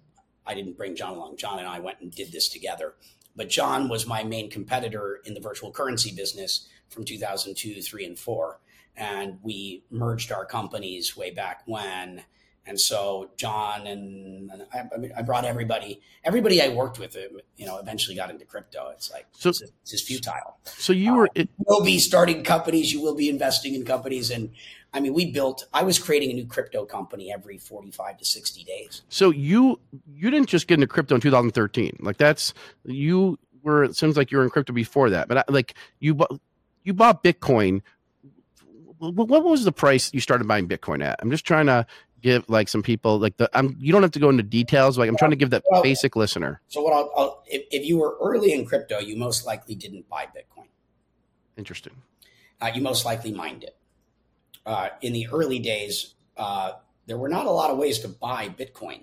I didn't bring John along. John and I went and did this together. But John was my main competitor in the virtual currency business from 2002, three, and four. And we merged our companies way back when. And so John and, I, I, mean, I, brought everybody, everybody I worked with, uh, you know, eventually got into crypto. It's like, so, it's, it's futile. So you were, uh, it, you will be starting companies. You will be investing in companies. And I mean, we built, I was creating a new crypto company every 45 to 60 days. So you, you didn't just get into crypto in 2013. Like that's, you were, it seems like you were in crypto before that, but I, like you, you bought Bitcoin what was the price you started buying Bitcoin at? I'm just trying to give like some people like the I'm you don't have to go into details like I'm trying to give that well, basic listener. So what I'll, I'll if, if, you were early in crypto, you most likely didn't buy Bitcoin. Interesting. Uh, you most likely mined it. Uh, in the early days, uh, there were not a lot of ways to buy Bitcoin.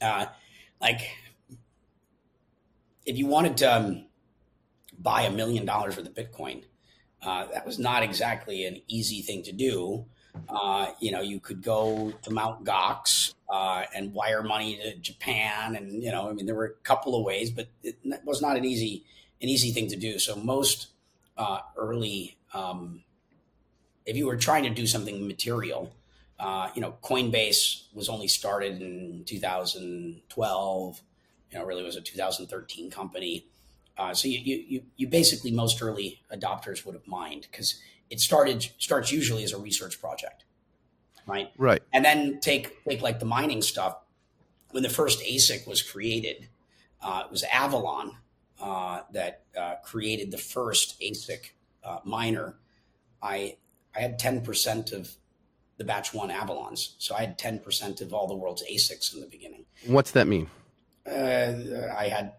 Uh, like if you wanted to um, buy a million dollars worth of Bitcoin, uh, that was not exactly an easy thing to do. Uh, you know, you could go to Mount Gox uh, and wire money to Japan, and you know, I mean, there were a couple of ways, but it was not an easy an easy thing to do. So most uh, early, um, if you were trying to do something material, uh, you know, Coinbase was only started in 2012. You know, really was a 2013 company. Uh, so you, you you basically most early adopters would have mined because it started starts usually as a research project, right? Right. And then take take like the mining stuff. When the first ASIC was created, uh, it was Avalon uh, that uh, created the first ASIC uh, miner. I I had ten percent of the batch one Avalons, so I had ten percent of all the world's ASICs in the beginning. What's that mean? Uh, I had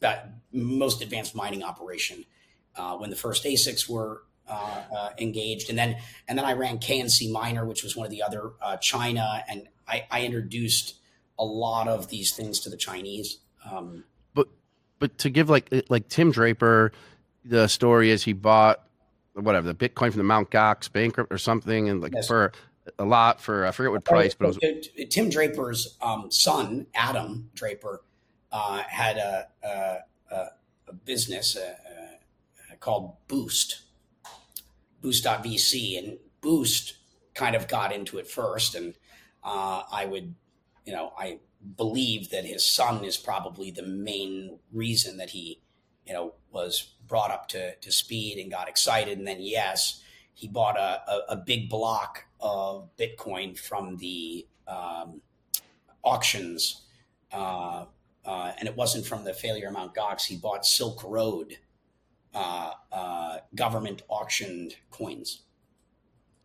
the most advanced mining operation uh, when the first ASICs were uh, uh, engaged, and then and then I ran KNC Miner, which was one of the other uh, China, and I, I, introduced a lot of these things to the Chinese. Um, but but to give like like Tim Draper, the story is he bought whatever the Bitcoin from the Mount Gox bankrupt or something, and like yes. for a lot for I forget what price, but it was Tim Draper's um, son Adam Draper uh, had a, a, a business uh, uh, called Boost Boost.vc, and Boost kind of got into it first. And uh, I would, you know, I believe that his son is probably the main reason that he, you know, was brought up to, to speed and got excited. And then, yes, he bought a, a, a big block of Bitcoin from the um, auctions. Uh, uh, and it wasn't from the failure of Mount Gox. He bought Silk Road uh, uh, government auctioned coins.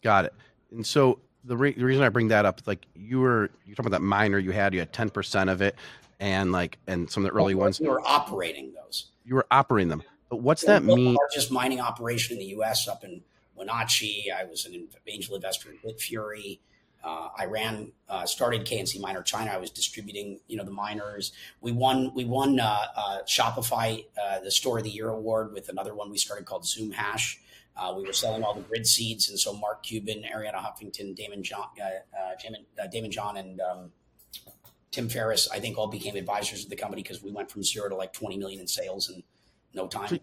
Got it. And so the, re- the reason I bring that up, like you were you're talking about that miner you had, you had ten percent of it, and like and some of the early ones. You were operating those. You were operating them, but what's that mean? Largest mining operation in the U.S. up in Wenatchee. I was an angel investor in Bitfury. Uh, I ran, uh, started KNC Miner China. I was distributing, you know, the miners. We won, we won uh, uh Shopify, uh, the Store of the Year award with another one we started called Zoom Hash. Uh, we were selling all the grid seeds, and so Mark Cuban, Arianna Huffington, Daymond John, Daymond, Daymond John, and um, Tim Ferriss, I think, all became advisors of the company because we went from zero to like 20 million in sales in no time. So,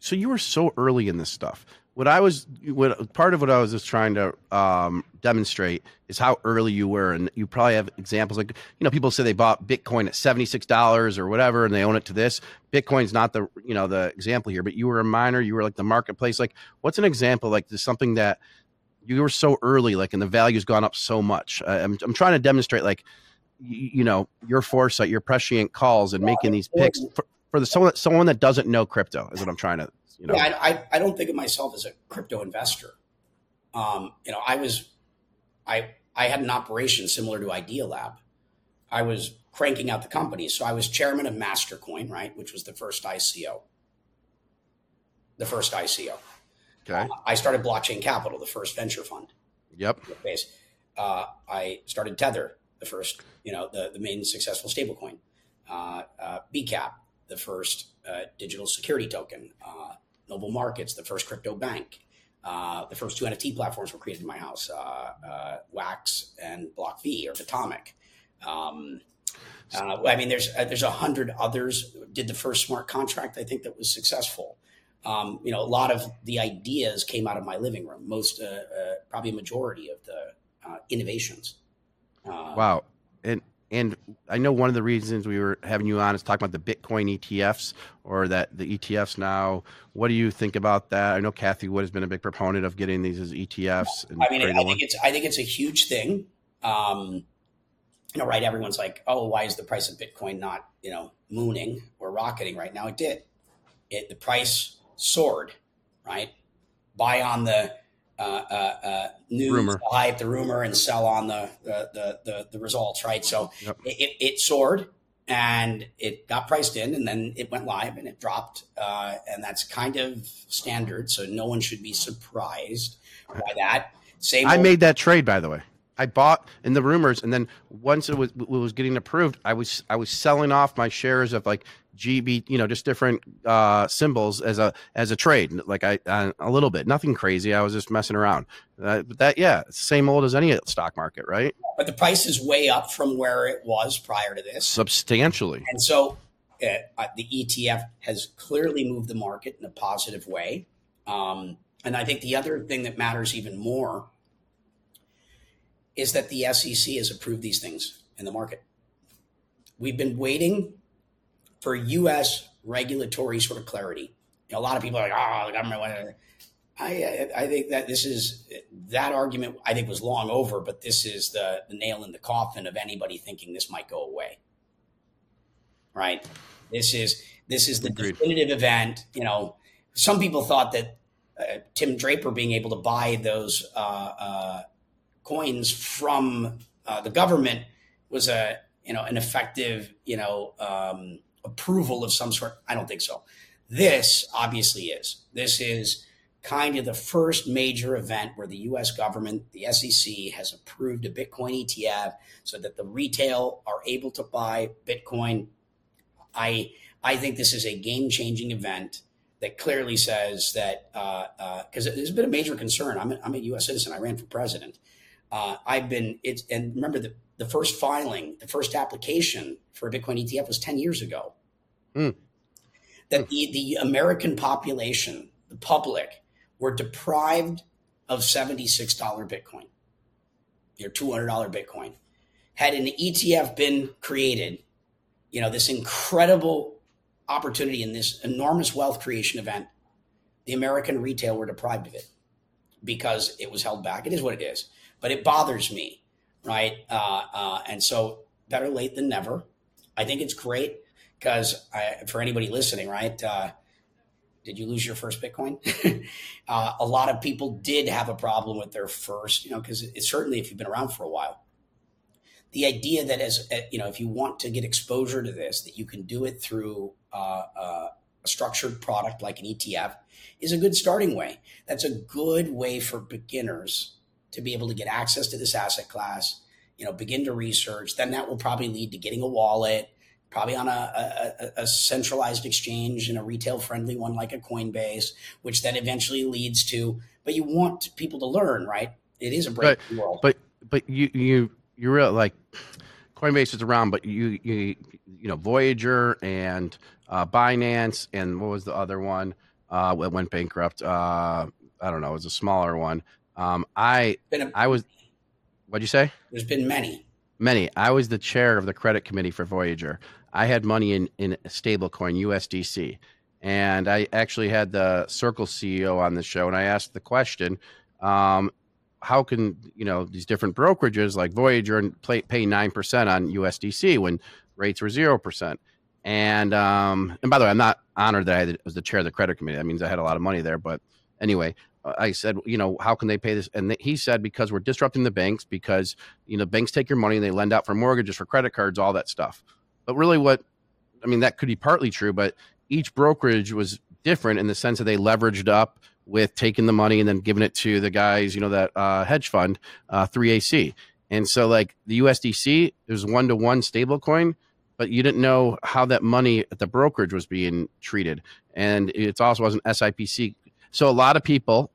so you were so early in this stuff what I was, what part of what I was just trying to um, demonstrate is how early you were, and you probably have examples like you know people say they bought Bitcoin at seventy six dollars or whatever, and they own it to this. Bitcoin's not the you know the example here, but you were a miner, you were like the marketplace. Like, what's an example like this something that you were so early, like, and the value's gone up so much? I'm I'm trying to demonstrate like you, you know your foresight, your prescient calls, and making these picks for, for the someone someone that doesn't know crypto is what I'm trying to you know, yeah, I, I don't think of myself as a crypto investor. Um, you know, I was, I, I had an operation similar to Idealab. I was cranking out the company. So I was chairman of Mastercoin, right, which was the first ICO. The first ICO. Okay. Uh, I started Blockchain Capital, the first venture fund. Yep. Uh, I started Tether, the first, you know, the, the main successful stablecoin. Uh, uh, BCAP, the first uh, digital security token. Uh, Noble Markets, the first crypto bank. Uh, the first two NFT platforms were created in my house, uh, uh, Wax and BlockV or Atomic. Um, uh, I mean, there's uh, there's a hundred others. Did the first smart contract I think that was successful. Um, you know, a lot of the ideas came out of my living room. Most, uh, probably a majority of the innovations. wow, and and I know one of the reasons we were having you on is talking about the Bitcoin ETFs or that the ETFs now. What do you think about that? I know Cathie Wood has been a big proponent of getting these as ETFs. I mean, I think it's I think it's a huge thing. Um, you know, right? Everyone's like, "Oh, why is the price of Bitcoin not you know mooning or rocketing right now?" It did. It the price soared, right? Buy on the uh, uh, uh, news, rumor. hype, the rumor, and sell on the the the, the results, right? So yep. it, it soared and it got priced in, and then it went live and it dropped, uh, and that's kind of standard. So no one should be surprised by that. Same. I made that trade, by the way. I bought in the rumors, and then once it was it was getting approved, I was I was selling off my shares of like GB, you know, just different uh, symbols as a as a trade, like I uh, a little bit, nothing crazy. I was just messing around. Uh, but that, yeah, same old as any stock market, right? But the price is way up from where it was prior to this, substantially. And so, uh, uh the ETF has clearly moved the market in a positive way. Um, and I think the other thing that matters even more is that the SEC has approved these things in the market. We've been waiting for U.S. regulatory sort of clarity. You know, a lot of people are like, "Oh, the government." I I think that this is that argument. I think was long over, but this is the the nail in the coffin of anybody thinking this might go away. Right. This is this is the Agreed. definitive event. You know, some people thought that uh, Tim Draper being able to buy those uh, uh, coins from uh, the government was a you know an effective you know um, approval of some sort? I don't think so. This obviously is. This is kind of the first major event where the US government, the SEC, has approved a Bitcoin ETF so that the retail are able to buy Bitcoin. I I think this is a game changing event that clearly says that because uh, uh, there's been a major concern. I'm a, I'm a U.S. citizen. I ran for president. Uh, I've been it's and remember the the first filing, the first application for a Bitcoin ETF was 10 years ago. Mm. That the, the American population, the public, were deprived of $76 Bitcoin, your $200 Bitcoin. Had an ETF been created, you know, this incredible opportunity in this enormous wealth creation event, the American retail were deprived of it because it was held back. It is what it is, but it bothers me right? Uh, uh, and so better late than never. I think it's great because for anybody listening, right? Uh, Did you lose your first Bitcoin? uh, a lot of people did have a problem with their first, you know, because it's certainly if you've been around for a while. The idea that as uh, you know, if you want to get exposure to this, that you can do it through uh, uh, a structured product like an ETF is a good starting way. That's a good way for beginners to be able to get access to this asset class. You know, begin to research. Then that will probably lead to getting a wallet probably on a, a, a, centralized exchange and a retail friendly one like a Coinbase, which then eventually leads to. But you want people to learn, right? It is a break but, world. But but you you you real like Coinbase is around, but you you you know Voyager and uh, Binance and what was the other one? Uh, went bankrupt. Uh, I don't know. It was a smaller one. Um, I a, I was. What'd you say? There's been many. Many. I was the chair of the credit committee for Voyager. I had money in in stablecoin USDC, and I actually had the Circle CEO on the show, and I asked the question. Um, how can you know these different brokerages like Voyager and pay nine percent on USDC when rates were zero percent? And um, and by the way, I'm not honored that I was the chair of the credit committee. That means I had a lot of money there. But anyway, I said, you know, how can they pay this? And he said because we're disrupting the banks because you know banks take your money and they lend out for mortgages, for credit cards, all that stuff. But really, what I mean, that could be partly true, but each brokerage was different in the sense that they leveraged up with taking the money and then giving it to the guys, you know, that uh, hedge fund, uh, 3AC. And so, like the USDC, it was one to one stable coin, but you didn't know how that money at the brokerage was being treated. And it also wasn't SIPC. So, a lot of people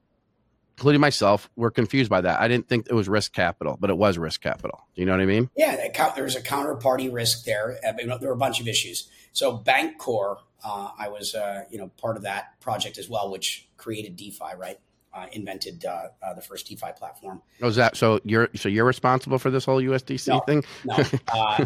including myself, were confused by that. I didn't think it was risk capital, but it was risk capital. Do you know what I mean? Yeah, there was a counterparty risk there. There were a bunch of issues. So Bancor, uh, I was uh, you know part of that project as well, which created DeFi, right? Uh, invented uh, uh, the first DeFi platform. Was oh, that so? You're so you're responsible for this whole USDC no, thing? no, uh,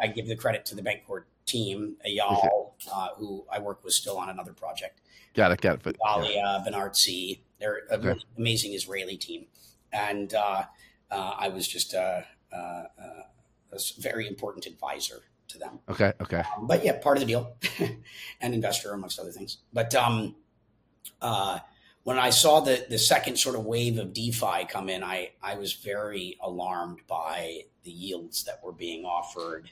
I give the credit to the Bancor team, y'all, who I work with still on another project. Got it. Got it. But, yeah. Benartzi, they're an okay. amazing Israeli team, and uh, uh, I was just a, a, a, very important advisor to them. Okay. Okay. Um, but yeah, part of the deal, and investor amongst other things. But um, uh, when I saw the the second sort of wave of DeFi come in, I I was very alarmed by the yields that were being offered.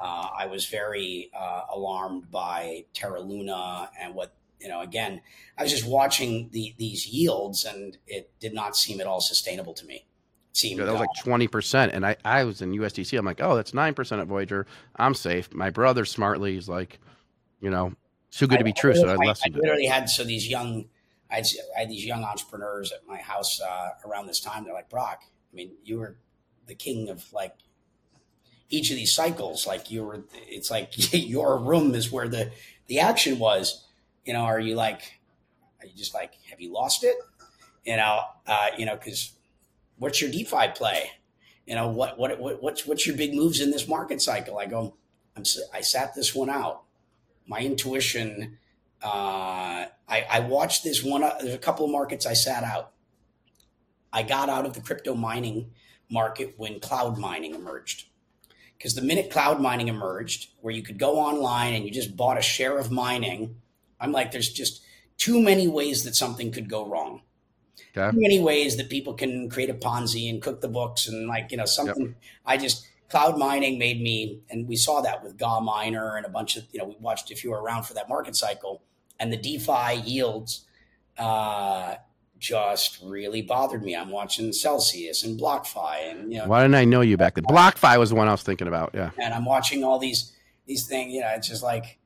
Uh, I was very uh, alarmed by Terra Luna and what you know, again, I was just watching the these yields, and it did not seem at all sustainable to me. It seemed yeah, that was like twenty percent, and I I was in USDC. I'm like, oh, that's nine percent at Voyager. I'm safe. My brother smartly is like, you know, too good I, to be true. So I, I listened. I literally had so these young, I had, I had these young entrepreneurs at my house uh, around this time. They're like, Brock, I mean, you were the king of like each of these cycles. Like you were, it's like your room is where the the action was you know, are you like, are you just like, have you lost it? You know, uh, you know, because what's your DeFi play? You know, what, what, what, what's, what's your big moves in this market cycle? I go, I'm, I sat this one out. My intuition, uh, I, I watched this one. Uh, there's a couple of markets I sat out. I got out of the crypto mining market when cloud mining emerged. Because the minute cloud mining emerged, where you could go online and you just bought a share of mining I'm like, there's just too many ways that something could go wrong. Okay. Too many ways that people can create a Ponzi and cook the books and like, you know, something yep. I just cloud mining made me and we saw that with Gawminer and a bunch of, you know, we watched if you were around for that market cycle and the DeFi yields uh just really bothered me. I'm watching Celsius and BlockFi and you know Why didn't I know you back then? BlockFi was the one I was thinking about. Yeah. And I'm watching all these these things, you know, it's just like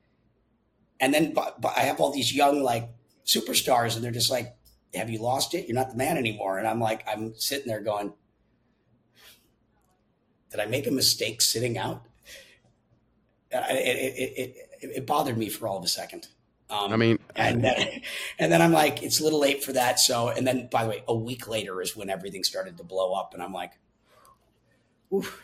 and then but, but I have all these young like superstars, and they're just like, "Have you lost it? You're not the man anymore." And I'm like, I'm sitting there going, "Did I make a mistake sitting out?" It, it, it, it bothered me for all of a second. Um, I mean, and then, and then I'm like, it's a little late for that. So, and then by the way, a week later is when everything started to blow up, and I'm like, Oof.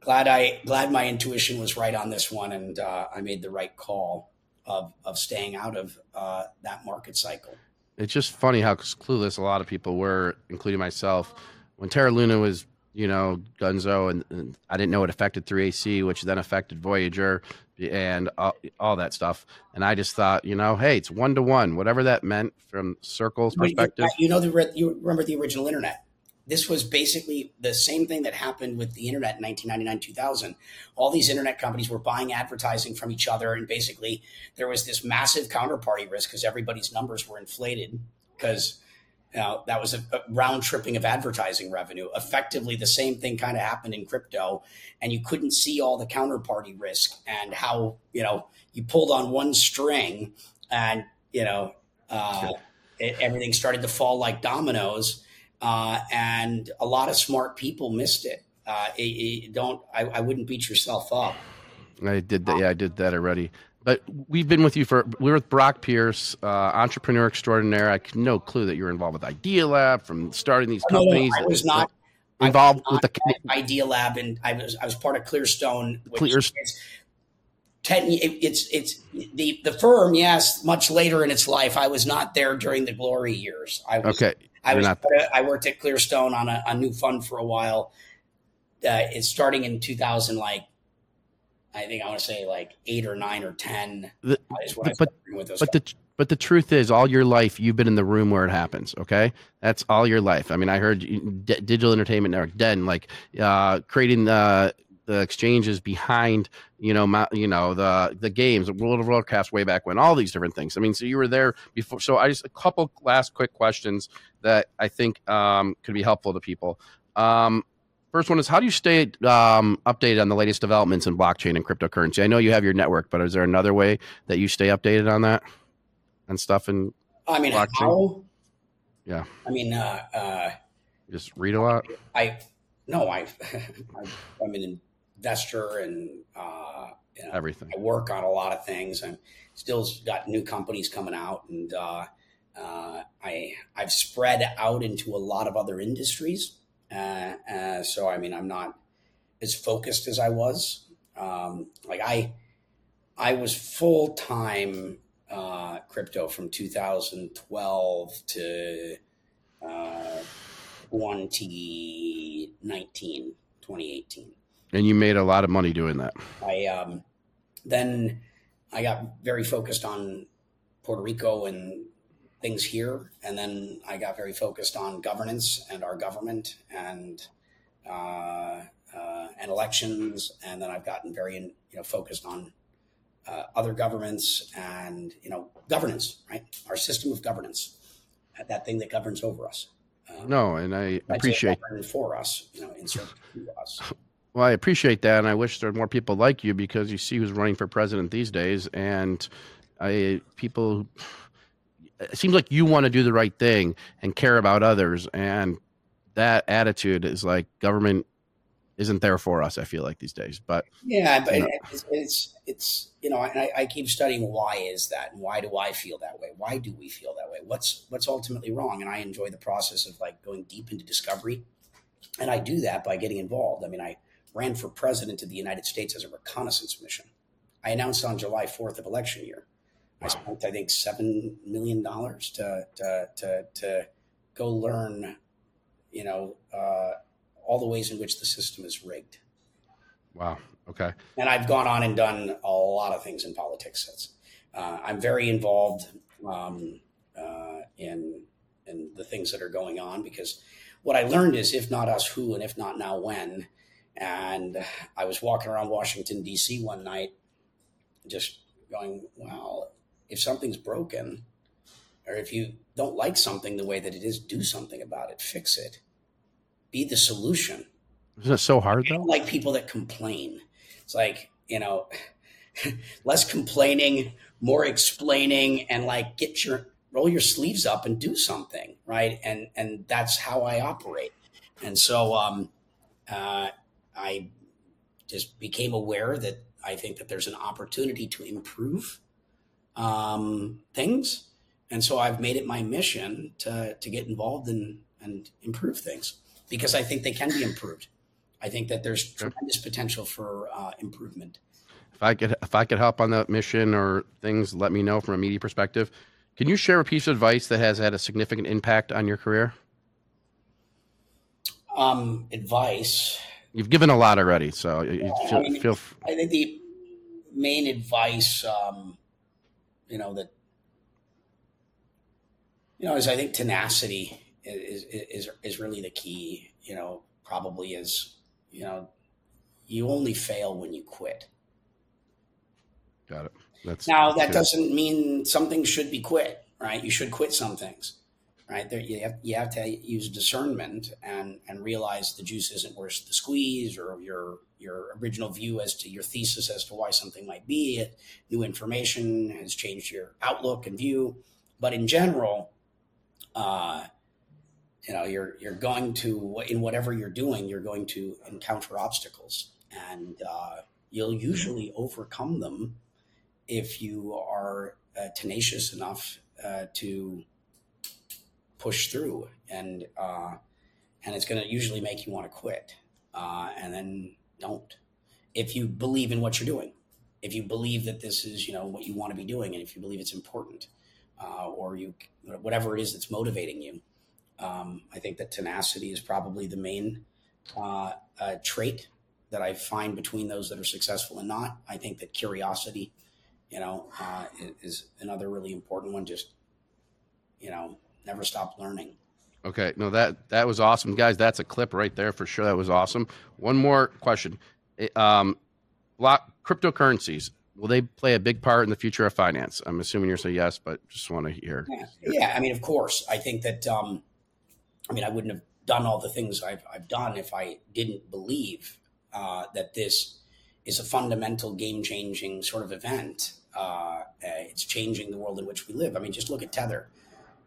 glad I glad my intuition was right on this one, and uh, I made the right call of of staying out of uh, that market cycle. It's just funny how clueless a lot of people were, including myself, when Terra Luna was you know Gunzo, and, and I didn't know it affected 3AC, which then affected Voyager. And all, all, that stuff. And I just thought, you know, hey, it's one to one, whatever that meant from Circle's perspective. You know, the you remember the original internet. This was basically the same thing that happened with the internet in 1999, 2000. All these internet companies were buying advertising from each other, and basically there was this massive counterparty risk because everybody's numbers were inflated because you know, that was a, a round tripping of advertising revenue. Effectively, the same thing kind of happened in crypto, and you couldn't see all the counterparty risk and how you know you pulled on one string, and you know uh, it, everything started to fall like dominoes, uh, and a lot of smart people missed it. Uh, it, it don't I, I, wouldn't beat yourself up. I did that. Yeah, I did that already. But we've been with you for we are with Brock Pierce, uh, entrepreneur extraordinaire. I had no clue that you were involved with Idealab from starting these companies. No, no, I was not involved was not with the Idealab, and I was I was part of Clearstone. Clearstone. Ten, it's it's the the firm. Yes, much later in its life, I was not there during the glory years. I was, okay. I was. Not- I worked at Clearstone on a, a new fund for a while. Uh, it's starting in 2000, like I think I want to say like eight or nine or ten. The, but but the but the truth is, all your life you've been in the room where it happens. Okay, that's all your life. I mean, I heard D- Digital Entertainment Network, Den, like uh, creating the the exchanges behind you know my, you know the the games, World of Warcraft way back when, all these different things. I mean, so you were there before. So I just a couple last quick questions that I think um, could be helpful to people. Um, First one is how do you stay um, updated on the latest developments in blockchain and cryptocurrency? I know you have your network, but is there another way that you stay updated on that and stuff? And I mean, blockchain? how? Yeah. I mean, uh, uh, just read a lot. I no, I, I'm an investor and uh, you know, everything. I work on a lot of things. I'm still got new companies coming out, and uh, uh, I I've spread out into a lot of other industries. Uh, uh, so I mean, I'm not as focused as I was. Um, like I, I was full time uh, crypto from 2012 to uh, 2019, 2018. And you made a lot of money doing that. I um, then I got very focused on Puerto Rico and things here, and then I got very focused on governance and our government and uh, uh, and elections, and then I've gotten very you know focused on uh, other governments and you know governance, right? Our system of governance, that thing that governs over us. Um, no, and I appreciate for us, you know, in to us. Well, I appreciate that, and I wish there were more people like you because you see who's running for president these days, and I people it seems like you want to do the right thing and care about others and that attitude is like government isn't there for us i feel like these days but yeah but you know. it's, it's, it's you know I, I keep studying why is that and why do i feel that way? Why do we feel that way? What's what's ultimately wrong? And i enjoy the process of like going deep into discovery and i do that by getting involved. I mean i ran for president of the united states as a reconnaissance mission. I announced on july 4th of election year I spent, I think, seven million dollars to, to to to go learn, you know, uh, all the ways in which the system is rigged. Wow. Okay. And I've gone on and done a lot of things in politics. Since. Uh, I'm very involved um, uh, in in the things that are going on because what I learned is if not us, who, and if not now, when. And I was walking around Washington D.C. one night, just going, "Wow, if something's broken or if you don't like something the way that it is, do something about it, fix it, be the solution. Isn't it so hard though? like people that complain. It's like, you know, less complaining, more explaining, and like get your roll your sleeves up and do something, right? And and that's how I operate. And so um, uh, I just became aware that I think that there's an opportunity to improve um, things. And so I've made it my mission to, to get involved in, and improve things because I think they can be improved. I think that there's tremendous potential for uh, improvement. If I could, if I could help on that mission or things, let me know from a media perspective. Can you share a piece of advice that has had a significant impact on your career? Um, advice. You've given a lot already, so you feel, I, mean, feel. I think the main advice, um, you know, that you know, is I think tenacity is is is really the key. You know, probably is you know, you only fail when you quit. Got it. That's now that doesn't mean something should be quit, right? You should quit some things, right? There, you have you have to use discernment and and realize the juice isn't worth the squeeze, or your your original view as to your thesis as to why something might be. It, new information has changed your outlook and view, but in general, uh, you know, you're you're going to in whatever you're doing, you're going to encounter obstacles, and uh, you'll usually overcome them if you are uh, tenacious enough uh, to push through, and uh, and it's going to usually make you want to quit, uh, and then don't. If you believe in what you're doing, if you believe that this is you know what you want to be doing, and if you believe it's important, uh, or you whatever it is that's motivating you. Um, I think that tenacity is probably the main uh, uh, trait that I find between those that are successful and not. I think that curiosity, you know, uh, is another really important one. Just you know, never stop learning. Okay, no that that was awesome, guys. That's a clip right there for sure. That was awesome. One more question. Um, block cryptocurrencies will they play a big part in the future of finance? I'm assuming you're saying yes, but just want to hear. Yeah, yeah. I mean, of course. I think that. Um, I mean, I wouldn't have done all the things I've, I've done if I didn't believe uh, that this is a fundamental game changing sort of event. Uh, it's changing the world in which we live. I mean, just look at Tether.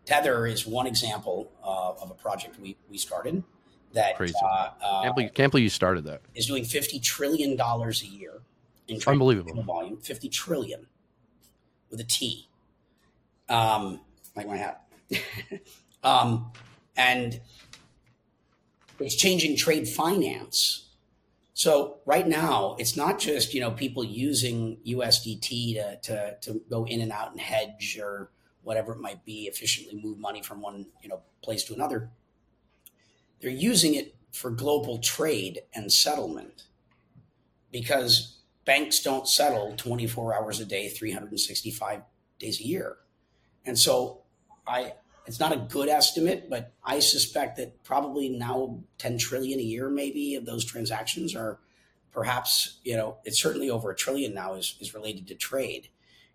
Tether is one example uh, of a project we, we started that Crazy. Uh, can't, believe, can't believe you started that. Is doing $50 trillion a year in unbelievable volume, 50 trillion with a T. Um, like my hat. um, and it's changing trade finance. So right now, it's not just you know people using USDT to, to to go in and out and hedge or whatever it might be, efficiently move money from one you know place to another. They're using it for global trade and settlement because banks don't settle 24 hours a day, 365 days a year. And so I it's not a good estimate, but I suspect that probably now 10 trillion a year maybe of those transactions are perhaps, you know, it's certainly over a trillion now is, is related to trade.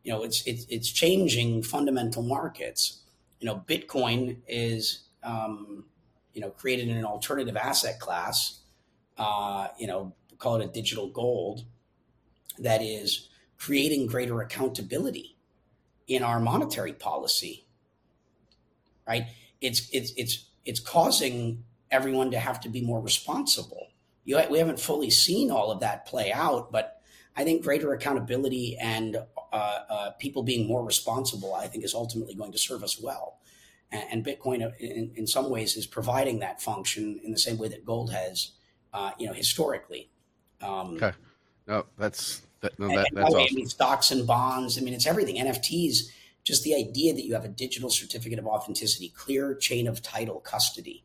You know, it's it's it's changing fundamental markets. You know, Bitcoin is um, you know created an alternative asset class. Uh, you know, call it a digital gold that is creating greater accountability in our monetary policy right it's it's it's it's causing everyone to have to be more responsible you, we haven't fully seen all of that play out but i think greater accountability and uh, uh, people being more responsible i think is ultimately going to serve us well and, and bitcoin uh, in, in, some ways is providing that function in the same way that gold has uh, you know historically um, okay no, that's that, no, that, that's awesome. I mean, stocks and bonds. I mean, it's everything. NFTs. Just the idea that you have a digital certificate of authenticity, clear chain of title custody.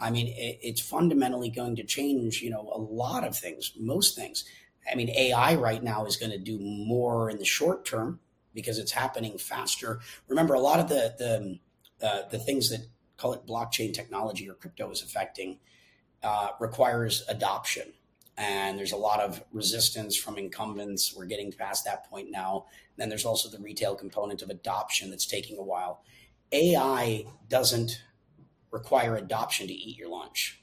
I mean, it, it's fundamentally going to change. You know, a lot of things. Most things. I mean, AI right now is going to do more in the short term because it's happening faster. Remember, a lot of the the uh, the things that call it blockchain technology or crypto is affecting uh, requires adoption and there's a lot of resistance from incumbents. We're getting past that point now. Then there's also the retail component of adoption that's taking a while. AI doesn't require adoption to eat your lunch.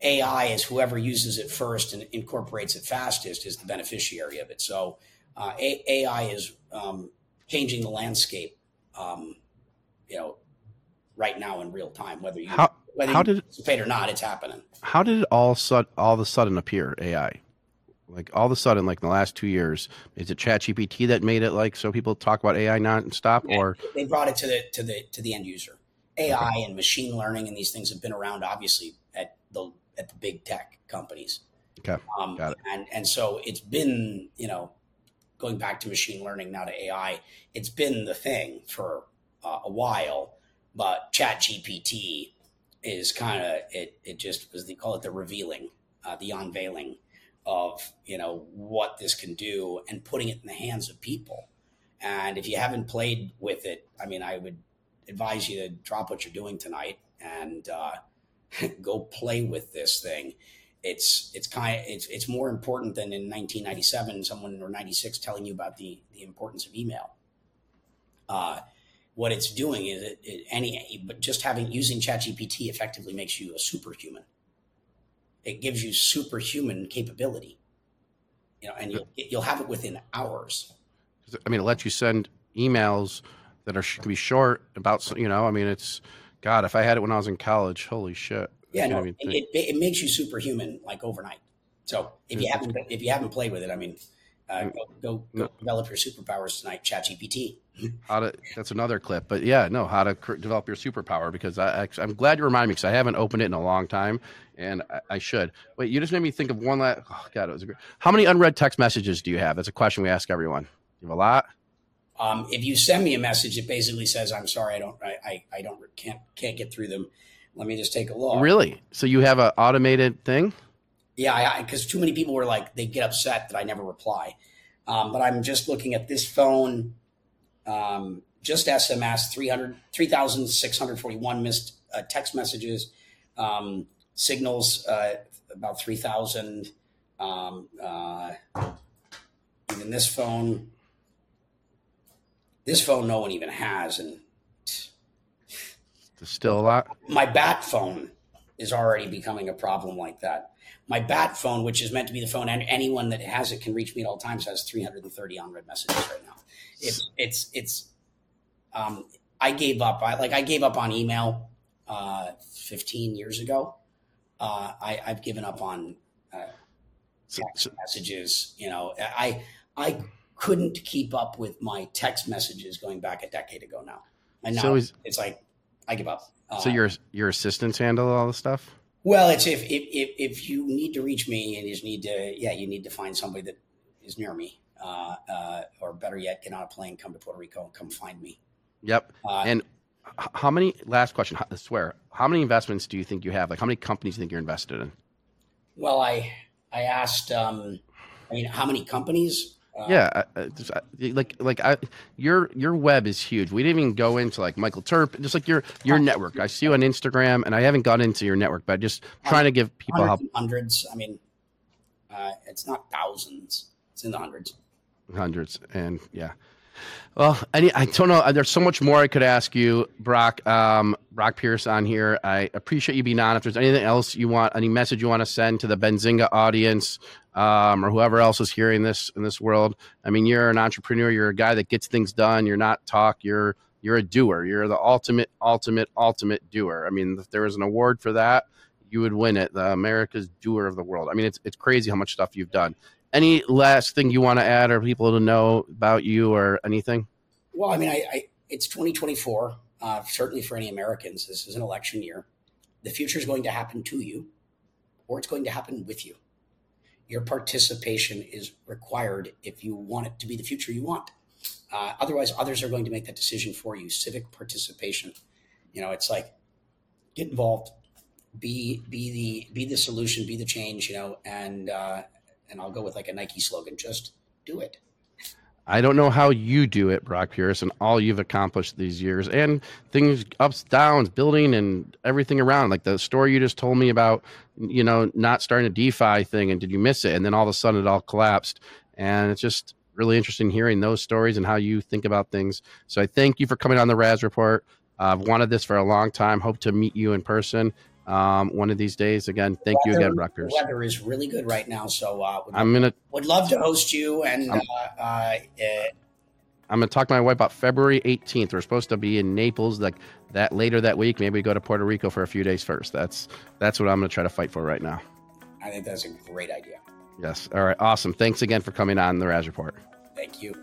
AI is whoever uses it first and incorporates it fastest is the beneficiary of it. So uh, AI is um, changing the landscape, um, you know, right now in real time. Whether you how, whether how did it or not, it's happening. How did it all sud- all of a sudden appear AI? Like all of a sudden, like in the last two years, is it ChatGPT that made it like so people talk about AI non-stop, yeah, or they brought it to the to the to the end user? AI okay. and machine learning and these things have been around, obviously, at the at the big tech companies. Okay, um, got it. And and so it's been you know going back to machine learning now to AI, it's been the thing for uh, a while. But ChatGPT is kind of it. It just was they call it the revealing, uh, the unveiling of you know what this can do and putting it in the hands of people. And if you haven't played with it, I mean, I would advise you to drop what you're doing tonight and uh, go play with this thing. It's it's kind of, it's it's more important than in 1997 someone or 96 telling you about the the importance of email. Uh, what it's doing is it, it, any but just having using ChatGPT effectively makes you a superhuman. It gives you superhuman capability, you know, and you'll you'll have it within hours. I mean, it lets you send emails that are can be short about you know. I mean, it's God. If I had it when I was in college, holy shit. Yeah, no, it, it, it, makes you superhuman like overnight. So if you haven't if you haven't played with it, I mean, uh, go, go, go develop your superpowers tonight, ChatGPT. how to? That's another clip, but yeah, no, how to cr- develop your superpower because I, I am glad you reminded me because I haven't opened it in a long time and I, I, should. Wait, you just made me think of one last. Oh God, it was a great. How many unread text messages do you have? That's a question we ask everyone. You have a lot. Um, if you send me a message, it basically says, "I'm sorry, I don't, I, I, I don't, can't, can't get through them." Let me just take a look. Really? So you have an automated thing? Yeah, because too many people were like, they get upset that I never reply. Um, but I'm just looking at this phone, um, just SMS, 300, 3,641 missed uh, text messages, um, signals, uh, about 3,000. Um, uh, even this phone, this phone no one even has. And there's still a lot. My bat phone is already becoming a problem like that. My bat phone, which is meant to be the phone, and anyone that has it can reach me at all times, has 330 unread messages right now. It's it's it's. Um, I gave up. I like I gave up on email uh, 15 years ago. Uh, I, I've given up on uh, text messages. You know, I I couldn't keep up with my text messages going back a decade ago now. And now so is, it's like I give up. Uh, so your your assistants handle all the stuff. Well, it's if, if if if you need to reach me and you just need to, yeah, you need to find somebody that is near me, uh, uh, or better yet, get on a plane, come to Puerto Rico, and come find me. Yep. Uh, and how many? Last question. I swear. How many investments do you think you have? Like, how many companies do you think you're invested in? Well, I I asked. Um, I mean, how many companies? Yeah, just, like like I, your your web is huge. We didn't even go into like Michael Turp, just like your your network. I see you on Instagram, and I haven't got into your network, but just trying to give people help. Hundreds. I mean, uh, it's not thousands. It's in the hundreds. Hundreds, and yeah. Well, any, I don't know. There's so much more I could ask you, Brock. Um, Brock Pierce on here. I appreciate you being on. If there's anything else you want, any message you want to send to the Benzinga audience, um, or whoever else is hearing this in this world, I mean, you're an entrepreneur. You're a guy that gets things done. You're not talk. You're you're a doer. You're the ultimate, ultimate, ultimate doer. I mean, if there was an award for that, you would win it. The America's doer of the world. I mean, it's it's crazy how much stuff you've done any last thing you want to add or people to know about you or anything? Well, I mean, I, I it's 2024. Uh, certainly for any Americans, this is an election year. The future is going to happen to you, or it's going to happen with you. Your participation is required if you want it to be the future you want. Uh, otherwise, others are going to make that decision for you. Civic participation. You know, it's like get involved, be be the be the solution, be the change. You know, and uh, and I'll go with like a Nike slogan: just do it. I don't know how you do it, Brock Pierce, and all you've accomplished these years, and things ups, downs, building, and everything around. Like the story you just told me about, you know, not starting a DeFi thing, and did you miss it? And then all of a sudden, it all collapsed, and it's just really interesting hearing those stories and how you think about things. So I thank you for coming on the Raz Report. I've wanted this for a long time. Hope to meet you in person um, one of these days. Again, thank weather, you again, Rutgers. The weather is really good right now, so uh, I'm gonna would love to host you. And I'm, uh, uh, I'm gonna talk to my wife about February 18th. We're supposed to be in Naples, like that later that week. Maybe we go to Puerto Rico for a few days first. That's that's what I'm gonna try to fight for right now. I think that's a great idea. Yes. All right. Awesome. Thanks again for coming on the Raz Report. Thank you.